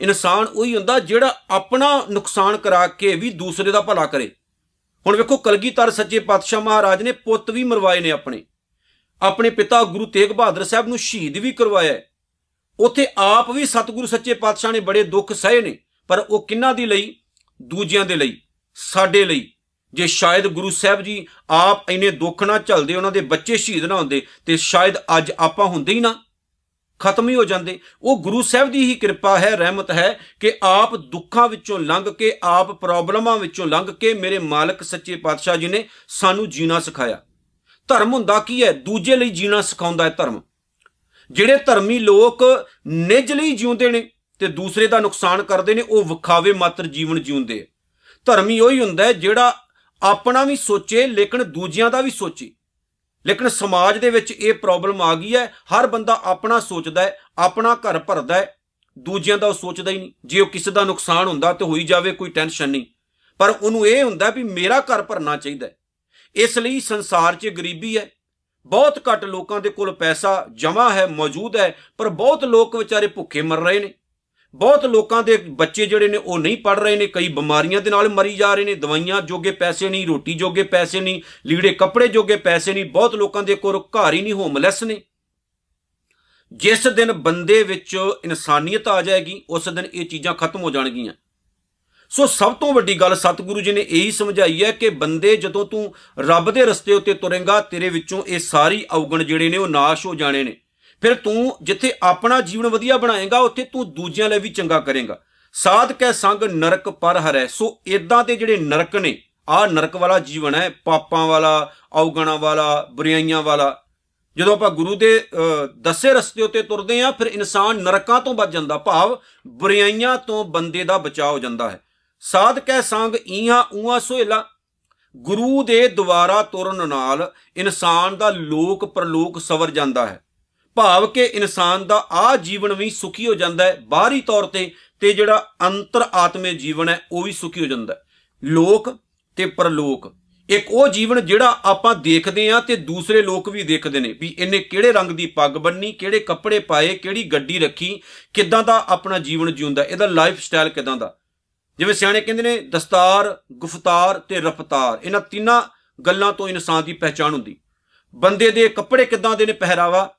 ਇਨਸਾਨ ਉਹੀ ਹੁੰਦਾ ਜਿਹੜਾ ਆਪਣਾ ਨੁਕਸਾਨ ਕਰਾ ਕੇ ਵੀ ਦੂਸਰੇ ਦਾ ਭਲਾ ਕਰੇ। ਹੁਣ ਵੇਖੋ ਕਲਗੀਧਰ ਸੱਚੇ ਪਾਤਸ਼ਾਹ ਮਹਾਰਾਜ ਨੇ ਪੁੱਤ ਵੀ ਮਰਵਾਏ ਨੇ ਆਪਣੇ। ਆਪਣੇ ਪਿਤਾ ਗੁਰੂ ਤੇਗ ਬਹਾਦਰ ਸਾਹਿਬ ਨੂੰ ਸ਼ਹੀਦ ਵੀ ਕਰਵਾਇਆ ਉਥੇ ਆਪ ਵੀ ਸਤਿਗੁਰੂ ਸੱਚੇ ਪਾਤਸ਼ਾਹ ਨੇ ਬੜੇ ਦੁੱਖ ਸਹੇ ਨੇ, ਪਰ ਉਹ ਕਿੰਨਾ ਦੀ ਲਈ? ਦੂਜਿਆਂ ਦੇ ਲਈ, ਸਾਡੇ ਲਈ। ਜੇ ਸ਼ਾਇਦ ਗੁਰੂ ਸਾਹਿਬ ਜੀ ਆਪ ਇੰਨੇ ਦੁੱਖ ਨਾ ਝੱਲਦੇ, ਉਹਨਾਂ ਦੇ ਬੱਚੇ ਸ਼ਹੀਦ ਨਾ ਹੁੰਦੇ, ਤੇ ਸ਼ਾਇਦ ਅੱਜ ਆਪਾਂ ਹੁੰਦੇ ਹੀ ਨਾ। ਖਤਮ ਹੀ ਹੋ ਜਾਂਦੇ। ਉਹ ਗੁਰੂ ਸਾਹਿਬ ਦੀ ਹੀ ਕਿਰਪਾ ਹੈ, ਰਹਿਮਤ ਹੈ ਕਿ ਆਪ ਦੁੱਖਾਂ ਵਿੱਚੋਂ ਲੰਘ ਕੇ, ਆਪ ਪ੍ਰੋਬਲਮਾਂ ਵਿੱਚੋਂ ਲੰਘ ਕੇ ਮੇਰੇ ਮਾਲਕ ਸੱਚੇ ਪਾਤਸ਼ਾਹ ਜੀ ਨੇ ਸਾਨੂੰ ਜੀਣਾ ਸਿਖਾਇਆ। ਧਰਮ ਹੁੰਦਾ ਕੀ ਹੈ? ਦੂਜੇ ਲਈ ਜੀਣਾ ਸਿਖਾਉਂਦਾ ਹੈ ਧਰਮ। ਜਿਹੜੇ ਧਰਮੀ ਲੋਕ ਨਿਜ ਲਈ ਜਿਉਂਦੇ ਨੇ ਤੇ ਦੂਸਰੇ ਦਾ ਨੁਕਸਾਨ ਕਰਦੇ ਨੇ, ਉਹ ਵਿਖਾਵੇ ਮਾਤਰ ਜੀਵਨ ਜਿਉਂਦੇ ਧਰਮੀ ਉਹੀ ਹੁੰਦਾ ਹੈ ਜਿਹੜਾ ਆਪਣਾ ਵੀ ਸੋਚੇ, ਲੇਕਿਨ ਦੂਜਿਆਂ ਦਾ ਵੀ ਸੋਚੇ। ਲੇਕਿਨ ਸਮਾਜ ਦੇ ਵਿੱਚ ਇਹ ਪ੍ਰੋਬਲਮ ਆ ਗਈ ਹੈ। ਹਰ ਬੰਦਾ ਆਪਣਾ ਸੋਚਦਾ ਹੈ, ਆਪਣਾ ਘਰ ਭਰਦਾ ਹੈ, ਦੂਜਿਆਂ ਦਾ ਉਹ ਸੋਚਦਾ ਹੀ ਨਹੀਂ। ਜੇ ਉਹ ਕਿਸੇ ਦਾ ਨੁਕਸਾਨ ਹੁੰਦਾ ਤੇ ਹੋਈ ਜਾਵੇ, ਕੋਈ ਟੈਨਸ਼ਨ ਨਹੀਂ। ਪਰ ਉਹਨੂੰ ਇਹ ਹੁੰਦਾ ਵੀ ਮੇਰਾ ਘਰ ਭਰਨਾ ਚਾਹੀਦਾ ਹੈ। ਇਸ ਲਈ ਸੰਸਾਰ 'ਚ ਗਰੀਬੀ ਹੈ। ਬਹੁਤ ਘੱਟ ਲੋਕਾਂ ਦੇ ਕੋਲ ਪੈਸਾ ਜਮਾ ਹੈ, ਮੌਜੂਦ ਹੈ, ਪਰ ਬਹੁਤ ਲੋਕ ਵਿਚਾਰੇ ਭੁੱਖੇ ਮਰ ਰਹੇ ਨੇ। ਬਹੁਤ ਲੋਕਾਂ ਦੇ ਬੱਚੇ ਜਿਹੜੇ ਨੇ ਉਹ ਨਹੀਂ ਪੜ ਰਹੇ ਨੇ, ਕਈ ਬਿਮਾਰੀਆਂ ਦੇ ਨਾਲ ਮਰੀ ਜਾ ਰਹੇ ਨੇ, ਦਵਾਈਆਂ ਜੋਗੇ ਪੈਸੇ ਨਹੀਂ, ਰੋਟੀ ਜੋਗੇ ਪੈਸੇ ਨਹੀਂ, ਲੀੜੇ ਕੱਪੜੇ ਜੋਗੇ ਪੈਸੇ ਨਹੀਂ, ਬਹੁਤ ਲੋਕਾਂ ਦੇ ਕੋਲ ਘਰ ਹੀ ਨਹੀਂ ਹੋਮਲੈਸ ਨੇ। ਜਿਸ ਦਿਨ ਬੰਦੇ ਵਿੱਚ ਇਨਸਾਨੀਅਤ ਆ ਜਾਏਗੀ, ਉਸ ਦਿਨ ਇਹ ਚੀਜ਼ਾਂ ਖਤਮ ਹੋ ਜਾਣਗੀਆਂ। ਸੋ ਸਭ ਤੋਂ ਵੱਡੀ ਗੱਲ ਸਤਿਗੁਰੂ ਜੀ ਨੇ ਇਹੀ ਸਮਝਾਈ ਹੈ ਕਿ ਬੰਦੇ ਜਦੋਂ ਤੂੰ ਰੱਬ ਦੇ ਰਸਤੇ ਉੱਤੇ ਤੁਰੇਂਗਾ, ਤੇਰੇ ਵਿੱਚੋਂ ਇਹ ਸਾਰੀ ਔਗਣ ਜਿਹੜੇ ਨੇ ਉਹ ਨਾਸ਼ ਹੋ ਜਾਣੇ ਨੇ। ਫਿਰ ਤੂੰ ਜਿੱਥੇ ਆਪਣਾ ਜੀਵਨ ਵਧੀਆ ਬਣਾਏਗਾ, ਉੱਥੇ ਤੂੰ ਦੂਜਿਆਂ ਲਈ ਵੀ ਚੰਗਾ ਕਰੇਗਾ। ਸਾਧ ਕੈ ਸੰਗ ਨਰਕ ਪਰ ਹਰੈ। ਸੋ ਇਦਾਂ ਦੇ ਜਿਹੜੇ ਨਰਕ ਨੇ ਆ ਨਰਕ ਵਾਲਾ ਜੀਵਨ ਹੈ, ਪਾਪਾਂ ਵਾਲਾ, ਔਗਣਾ ਵਾਲਾ, ਬੁਰਾਈਆਂ ਵਾਲਾ। ਜਦੋਂ ਆਪਾਂ ਗੁਰੂ ਦੇ ਦੱਸੇ ਰਸਤੇ ਉੱਤੇ ਤੁਰਦੇ ਆ ਫਿਰ ਇਨਸਾਨ ਨਰਕਾਂ ਤੋਂ ਬਚ ਜਾਂਦਾ। ਭਾਵ ਬੁਰਾਈਆਂ ਤੋਂ ਬੰਦੇ ਦਾ ਬਚਾਅ ਹੋ ਜਾਂਦਾ ਹੈ। ਸਾਧ ਕੈ ਸੰਗ ਈਹਾ ਊਆ ਸੋਹਿਲਾ। ਗੁਰੂ ਦੇ ਦੁਆਰਾ ਤੁਰਨ ਨਾਲ ਇਨਸਾਨ ਦਾ ਲੋਕ ਪਰਲੋਕ ਸਵਰ ਜਾਂਦਾ ਹੈ। ਭਾਵ ਕਿ ਇਨਸਾਨ ਦਾ ਆ ਜੀਵਨ ਵੀ ਸੁਖੀ ਹੋ ਜਾਂਦਾ ਹੈ, ਬਾਹਰੀ ਤੌਰ ਤੇ ਤੇ ਜਿਹੜਾ ਅੰਤਰ ਆਤਮੇ ਜੀਵਨ ਹੈ, ਉਹ ਵੀ ਸੁਖੀ ਹੋ ਜਾਂਦਾ ਹੈ। ਲੋਕ ਤੇ ਪਰਲੋਕ, ਇੱਕ ਉਹ ਜੀਵਨ ਜਿਹੜਾ ਆਪਾਂ ਦੇਖਦੇ ਆ ਤੇ ਦੂਸਰੇ ਲੋਕ ਵੀ ਦੇਖਦੇ ਨੇ ਵੀ ਇਹਨੇ ਕਿਹੜੇ ਰੰਗ ਦੀ ਪੱਗ ਬੰਨੀ ਕਿਹੜੇ ਕੱਪੜੇ ਪਾਏ, ਕਿਹੜੀ ਗੱਡੀ ਰੱਖੀ, ਕਿੱਦਾਂ ਦਾ ਆਪਣਾ ਜੀਵਨ ਜਿਉਂਦਾ, ਇਹਦਾ ਲਾਈਫ ਸਟਾਈਲ ਕਿਦਾਂ ਦਾ? ਜਿਵੇਂ ਸਿਆਣੇ ਕਹਿੰਦੇ ਨੇ, ਦਸਤਾਰ, ਗੁਫਤਾਰ ਤੇ ਰਫਤਾਰ, ਇਹਨਾਂ ਤਿੰਨਾਂ ਗੱਲਾਂ ਤੋਂ ਇਨਸਾਨ ਦੀ ਪਹਿਚਾਣ ਹੁੰਦੀ। ਬੰਦੇ ਦੇ ਕੱਪੜੇ ਕਿੱਦਾਂ ਦੇ ਨੇ ਪਹਿਰਾਵਾ?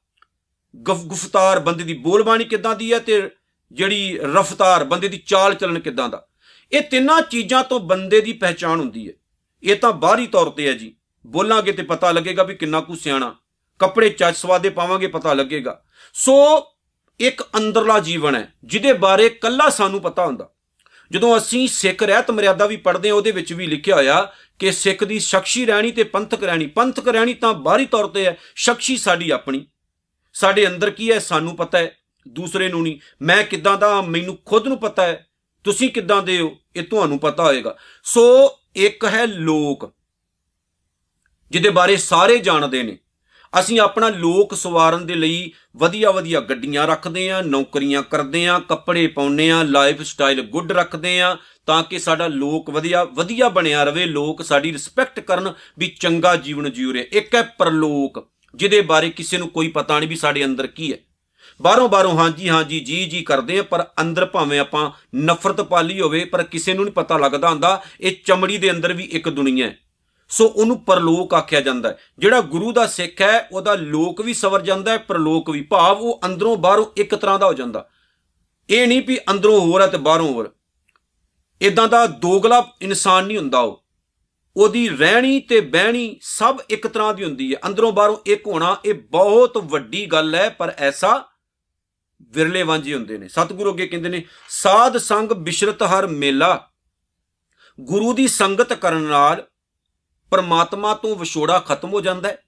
ਗੁਫਤਾਰ ਬੰਦੇ ਦੀ ਬੋਲਬਾਣੀ ਕਿਦਾਂ ਦੀ ਹੈ ਤੇ ਜਿਹੜੀ ਰਫ਼ਤਾਰ ਬੰਦੇ ਦੀ ਚਾਲ ਚੱਲਣ ਕਿਦਾਂ ਦਾ? ਇਹ ਤਿੰਨਾਂ ਚੀਜ਼ਾਂ ਤੋਂ ਬੰਦੇ ਦੀ ਪਹਿਚਾਣ ਹੁੰਦੀ ਹੈ। ਇਹ ਤਾਂ ਬਾਹਰੀ ਤੌਰ ਤੇ ਹੈ ਜੀ। ਬੋਲਾਂਗੇ ਤੇ ਪਤਾ ਲੱਗੇਗਾ ਵੀ ਕਿੰਨਾ ਕੁ ਸਿਆਣਾ। ਕੱਪੜੇ ਚੱਜ ਸਵਾਦੇ ਪਾਵਾਂਗੇ, ਪਤਾ ਲੱਗੇਗਾ। ਸੋ, ਇੱਕ ਅੰਦਰਲਾ ਜੀਵਨ ਹੈ, ਜਿਹਦੇ ਬਾਰੇ ਕੱਲਾ ਸਾਨੂੰ ਪਤਾ ਹੁੰਦਾ। ਜਦੋਂ ਅਸੀਂ ਸਿੱਖ ਰਹਿਤ ਮਰਿਆਦਾ ਵੀ ਪੜ੍ਹਦੇ ਹਾਂ, ਉਹਦੇ ਵਿੱਚ ਵੀ ਲਿਖਿਆ ਹੋਇਆ ਕਿ ਸਿੱਖ ਦੀ ਸ਼ਖਸੀ ਰਹਿਣੀ ਤੇ ਪੰਥਕ ਰਹਿਣੀ। ਪੰਥਕ ਰਹਿਣੀ ਤਾਂ ਬਾਹਰੀ ਤੌਰ ਤੇ ਹੈ, ਸ਼ਖਸੀ ਸਾਡੀ ਆਪਣੀ। ਸਾਡੇ ਅੰਦਰ ਕੀ ਹੈ? ਸਾਨੂੰ ਪਤਾ ਹੈ, ਦੂਸਰੇ ਨੂੰ ਨਹੀਂ। ਮੈਂ ਕਿੱਦਾਂ ਦਾ, ਮੈਨੂੰ ਖੁਦ ਨੂੰ ਪਤਾ ਹੈ। ਤੁਸੀਂ ਕਿੱਦਾਂ ਦੇ ਹੋ? ਇਹ ਤੁਹਾਨੂੰ ਪਤਾ ਹੋਏਗਾ। ਸੋ, ਇੱਕ ਹੈ ਲੋਕ, ਜਿਹਦੇ ਬਾਰੇ ਸਾਰੇ ਜਾਣਦੇ ਨੇ। ਅਸੀਂ ਆਪਣਾ ਲੋਕ ਸਵਾਰਨ ਦੇ ਲਈ ਵਧੀਆ ਵਧੀਆ ਗੱਡੀਆਂ ਰੱਖਦੇ ਆਂ ਨੌਕਰੀਆਂ ਕਰਦੇ ਆਂ ਕੱਪੜੇ ਪਾਉਂਦੇ ਆਂ ਲਾਈਫ ਸਟਾਈਲ ਗੁੱਡ ਰੱਖਦੇ ਆਂ ਤਾਂ ਕਿ ਸਾਡਾ ਲੋਕ ਵਧੀਆ ਵਧੀਆ ਬਣਿਆ ਰਵੇ ਲੋਕ ਸਾਡੀ ਰਿਸਪੈਕਟ ਕਰਨ ਵੀ ਚੰਗਾ ਜੀਵਨ ਜੀਉ ਰਹੇ। ਇੱਕ ਹੈ ਪਰਲੋਕ। ਜਿਹਦੇ ਬਾਰੇ ਕਿਸੇ ਨੂੰ ਕੋਈ ਪਤਾ ਨਹੀਂ ਵੀ ਸਾਡੇ ਅੰਦਰ ਕੀ ਹੈ। ਬਾਹਰੋਂ ਬਾਹਰੋਂ ਹਾਂਜੀ ਹਾਂਜੀ, ਜੀ ਜੀ ਕਰਦੇ ਆ, ਪਰ ਅੰਦਰ ਭਾਵੇਂ ਆਪਾਂ ਨਫ਼ਰਤ ਪਾਲੀ ਹੋਵੇ, ਪਰ ਕਿਸੇ ਨੂੰ ਨਹੀਂ ਪਤਾ ਲੱਗਦਾ ਹੁੰਦਾ, ਇਹ ਚਮੜੀ ਦੇ ਅੰਦਰ ਵੀ ਇੱਕ ਦੁਨੀਆ ਹੈ। ਸੋ ਉਹਨੂੰ ਪਰਲੋਕ ਆਖਿਆ ਜਾਂਦਾ ਹੈ। ਜਿਹੜਾ ਗੁਰੂ ਦਾ ਸਿੱਖ ਹੈ, ਉਹਦਾ ਲੋਕ ਵੀ ਸਵਰ ਜਾਂਦਾ ਹੈ, ਪਰਲੋਕ ਵੀ ਭਾਵ ਉਹ ਅੰਦਰੋਂ ਬਾਹਰੋਂ ਇੱਕ ਤਰ੍ਹਾਂ ਦਾ ਹੋ ਜਾਂਦਾ। ਇਹ ਨਹੀਂ ਵੀ ਅੰਦਰੋਂ ਹੋਰ ਹੈ ਤੇ ਬਾਹਰੋਂ ਹੋਰ। ਇਦਾਂ ਦਾ ਦੋਗਲਾ ਇਨਸਾਨ ਨਹੀਂ ਹੁੰਦਾ ਉਹ। ਉਹਦੀ ਰਹਿਣੀ ਤੇ ਬਹਿਣੀ ਸਭ ਇੱਕ ਤਰ੍ਹਾਂ ਦੀ ਹੁੰਦੀ ਹੈ। ਅੰਦਰੋਂ ਬਾਹਰੋਂ ਇੱਕ ਹੋਣਾ ਇਹ ਬਹੁਤ ਵੱਡੀ ਗੱਲ ਹੈ, ਪਰ ਐਸਾ ਵਿਰਲੇ ਵਾਂਝੇ ਹੁੰਦੇ ਨੇ। ਸਤਿਗੁਰੂ ਅੱਗੇ ਕਹਿੰਦੇ ਨੇ, ਸਾਧ ਸੰਗ ਬਿਸ਼ਰਤ ਹਰ ਮੇਲਾ। ਗੁਰੂ ਦੀ ਸੰਗਤ ਕਰਨ ਨਾਲ ਪਰਮਾਤਮਾ ਤੋਂ ਵਿਛੋੜਾ ਖਤਮ ਹੋ ਜਾਂਦਾ ਹੈ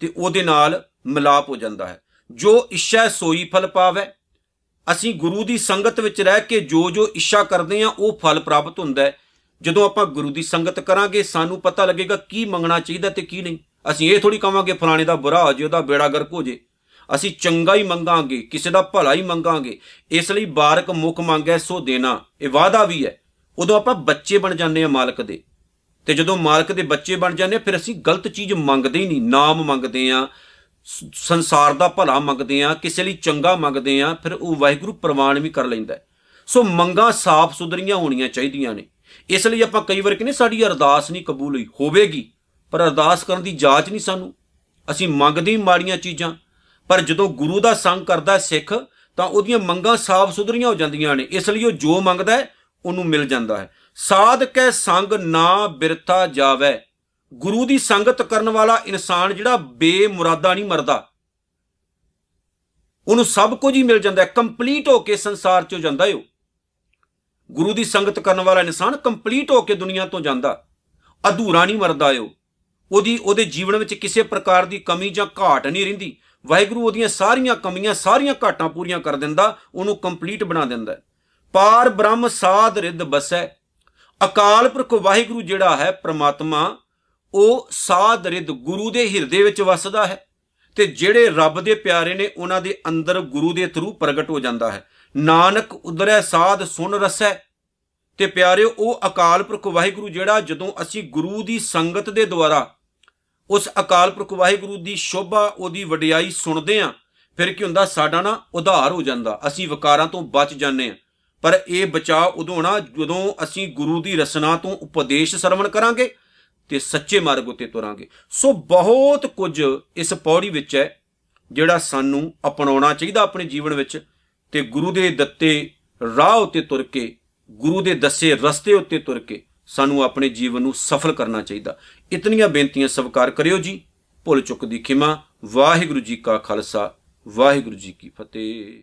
ਤੇ ਉਹਦੇ ਨਾਲ ਮਿਲਾਪ ਹੋ ਜਾਂਦਾ ਹੈ। ਜੋ ਇੱਛਾ ਸੋਈ ਫਲ ਪਾਵੇ। ਅਸੀਂ ਗੁਰੂ ਦੀ ਸੰਗਤ ਵਿੱਚ ਰਹਿ ਕੇ ਜੋ ਜੋ ਇੱਛਾ ਕਰਦੇ ਆ ਉਹ ਫਲ ਪ੍ਰਾਪਤ ਹੁੰਦਾ ਹੈ। ਜਦੋਂ ਆਪਾਂ ਗੁਰੂ ਦੀ ਸੰਗਤ ਕਰਾਂਗੇ, ਸਾਨੂੰ ਪਤਾ ਲੱਗੇਗਾ ਕੀ ਮੰਗਣਾ ਚਾਹੀਦਾ ਤੇ ਕੀ ਨਹੀਂ। ਅਸੀਂ ਇਹ ਥੋੜੀ ਕਵਾਂਗੇ, ਫਲਾਣੇ ਦਾ ਬੁਰਾ ਹੋ ਜੇ, ਉਹਦਾ ਬੇੜਾ ਗਰਕ ਹੋ ਜੇ। ਅਸੀਂ ਚੰਗਾ ਹੀ ਮੰਗਾਂਗੇ, ਕਿਸੇ ਦਾ ਭਲਾ ਹੀ ਮੰਗਾਂਗੇ। ਇਸ ਲਈ ਬਾਰਕ ਮੁਖ ਮੰਗੈ ਸੋ ਦੇਣਾ। ਇਹ ਵਾਦਾ ਵੀ ਹੈ। ਉਦੋਂ ਆਪਾਂ ਬੱਚੇ ਬਣ ਜਾਂਦੇ ਆ ਮਾਲਕ ਦੇ। ਤੇ ਜਦੋਂ ਮਾਲਕ ਦੇ ਬੱਚੇ ਬਣ ਜਾਂਦੇ ਫਿਰ ਅਸੀਂ ਗਲਤ ਚੀਜ਼ ਮੰਗਦੇ ਹੀ ਨਹੀਂ। ਨਾਮ ਮੰਗਦੇ ਆ ਸੰਸਾਰ ਦਾ ਭਲਾ ਮੰਗਦੇ ਆ ਕਿਸੇ ਲਈ ਚੰਗਾ ਮੰਗਦੇ ਆ ਫਿਰ ਉਹ ਵਾਹਿਗੁਰੂ ਪ੍ਰਵਾਨ ਵੀ ਕਰ ਲੈਂਦਾ ਸੋ ਮੰਗਾ ਸਾਫ਼ ਸੁਧਰੀਆਂ ਹੋਣੀਆਂ ਚਾਹੀਦੀਆਂ ਨੇ। ਇਸ ਲਈ ਆਪਾਂ ਕਈ ਵਾਰ ਕਹਿੰਦੇ ਸਾਡੀ ਅਰਦਾਸ ਨਹੀਂ ਕਬੂਲ ਹੋਈ, ਹੋਵੇਗੀ, ਪਰ ਅਰਦਾਸ ਕਰਨ ਦੀ ਜਾਂਚ ਨਹੀਂ ਸਾਨੂੰ। ਅਸੀਂ ਮੰਗਦੇ ਮਾੜੀਆਂ ਚੀਜ਼ਾਂ, ਪਰ ਜਦੋਂ ਗੁਰੂ ਦਾ ਸੰਗ ਕਰਦਾ ਸਿੱਖ, ਤਾਂ ਉਹਦੀਆਂ ਮੰਗਾਂ ਸਾਫ਼ ਸੁਧਰੀਆਂ ਹੋ ਜਾਂਦੀਆਂ ਨੇ। ਇਸ ਲਈ ਉਹ ਜੋ ਮੰਗਦਾ ਹੈ, ਉਹਨੂੰ ਮਿਲ ਜਾਂਦਾ ਹੈ। ਸਾਧ ਕੈ ਸੰਗ ਨਾ ਬਿਰਥਾ ਜਾਵੇ। ਗੁਰੂ ਦੀ ਸੰਗਤ ਕਰਨ ਵਾਲਾ ਇਨਸਾਨ ਜਿਹੜਾ ਬੇਮੁਰਾਦਾ ਨਹੀਂ ਮਰਦਾ। ਉਹਨੂੰ ਸਭ ਕੁਝ ਹੀ ਮਿਲ ਜਾਂਦਾ ਹੈ, ਕੰਪਲੀਟ ਹੋ ਕੇ ਸੰਸਾਰ ਚੋਂ ਜਾਂਦਾ ਹੈ ਉਹ। ਗੁਰੂ ਦੀ ਸੰਗਤ ਕਰਨ ਵਾਲਾ ਇਨਸਾਨ ਕੰਪਲੀਟ ਹੋ ਕੇ ਦੁਨੀਆ ਤੋਂ ਜਾਂਦਾ। ਅਧੂਰਾ ਨਹੀਂ ਮਰਦਾ ਉਹ। ਉਹਦੀ, ਉਹਦੇ ਜੀਵਨ ਵਿੱਚ ਕਿਸੇ ਪ੍ਰਕਾਰ ਦੀ ਕਮੀ ਜਾਂ ਘਾਟ ਨਹੀਂ ਰਹਿੰਦੀ। ਵਾਹਿਗੁਰੂ ਉਹਦੀਆਂ ਸਾਰੀਆਂ ਕਮੀਆਂ, ਸਾਰੀਆਂ ਘਾਟਾਂ ਪੂਰੀਆਂ ਕਰ ਦਿੰਦਾ, ਉਹਨੂੰ ਕੰਪਲੀਟ ਬਣਾ ਦਿੰਦਾ ਪਾਰ ਬ੍ਰਹਮ ਸਾਧ ਰਿੱਧ ਬਸੈ। ਅਕਾਲ ਪੁਰਖ ਵਾਹਿਗੁਰੂ ਜਿਹੜਾ ਹੈ, ਪ੍ਰਮਾਤਮਾ, ਉਹ ਸਾਧ ਰਿੱਧ ਗੁਰੂ ਦੇ ਹਿਰਦੇ ਵਿੱਚ ਵਸਦਾ ਹੈ। ਤੇ ਜਿਹੜੇ ਰੱਬ ਦੇ ਪਿਆਰੇ ਨੇ, ਉਹਨਾਂ ਦੇ ਅੰਦਰ ਗੁਰੂ ਦੇ ਥਰੂ ਪ੍ਰਗਟ ਹੋ ਜਾਂਦਾ ਹੈ। ਨਾਨਕ ਉਦਰੈ ਸਾਧ ਸੁਨ ਰਸੈ। ਤੇ ਪਿਆਰਿਓ, ਉਹ ਅਕਾਲ ਪੁਰਖ ਵਾਹਿਗੁਰੂ ਜਿਹੜਾ ਜਦੋਂ ਅਸੀਂ ਗੁਰੂ ਦੀ ਸੰਗਤ ਦੇ ਦੁਆਰਾ ਉਸ ਅਕਾਲ ਪੁਰਖ ਵਾਹਿਗੁਰੂ ਦੀ ਸ਼ੋਭਾ, ਉਹਦੀ ਵਡਿਆਈ ਸੁਣਦੇ ਆ ਫਿਰ ਕੀ ਹੁੰਦਾ ਸਾਡਾ ਨਾ ਉਧਾਰ ਹੋ ਜਾਂਦਾ, ਅਸੀਂ ਵਿਕਾਰਾਂ ਤੋਂ ਬਚ ਜਾਂਦੇ ਆ ਪਰ ਇਹ ਬਚਾ ਉਦੋਂ ਨਾ ਜਦੋਂ ਅਸੀਂ ਗੁਰੂ ਦੀ ਰਸਨਾ ਤੋਂ ਉਪਦੇਸ਼ ਸਰਵਣ ਕਰਾਂਗੇ ਤੇ ਸੱਚੇ ਮਾਰਗ ਉਤੇ ਤੁਰਾਂਗੇ। ਸੋ ਬਹੁਤ ਕੁਝ ਇਸ ਪੌੜੀ ਵਿੱਚ ਹੈ, ਜਿਹੜਾ ਸਾਨੂੰ ਅਪਣਾਉਣਾ ਚਾਹੀਦਾ ਆਪਣੇ ਜੀਵਨ ਵਿੱਚ। ਤੇ ਗੁਰੂ ਦੇ ਦਿੱਤੇ ਰਾਹ ਉਤੇ ਤੁਰ ਕੇ, ਗੁਰੂ ਦੇ ਦੱਸੇ ਰਸਤੇ ਉੱਤੇ ਤੁਰ ਕੇ ਸਾਨੂੰ ਆਪਣੇ ਜੀਵਨ ਨੂੰ ਸਫਲ ਕਰਨਾ ਚਾਹੀਦਾ। ਇਤਨੀਆਂ ਬੇਨਤੀਆਂ ਸਵਾਰ ਕਰਿਓ ਜੀ। ਭੁੱਲ ਚੁੱਕ ਦੀ ਖਿਮਾ। ਵਾਹਿਗੁਰੂ ਜੀ ਕਾ ਖਾਲਸਾ। ਵਾਹਿਗੁਰੂ ਜੀ ਕੀ ਫਤਿਹ।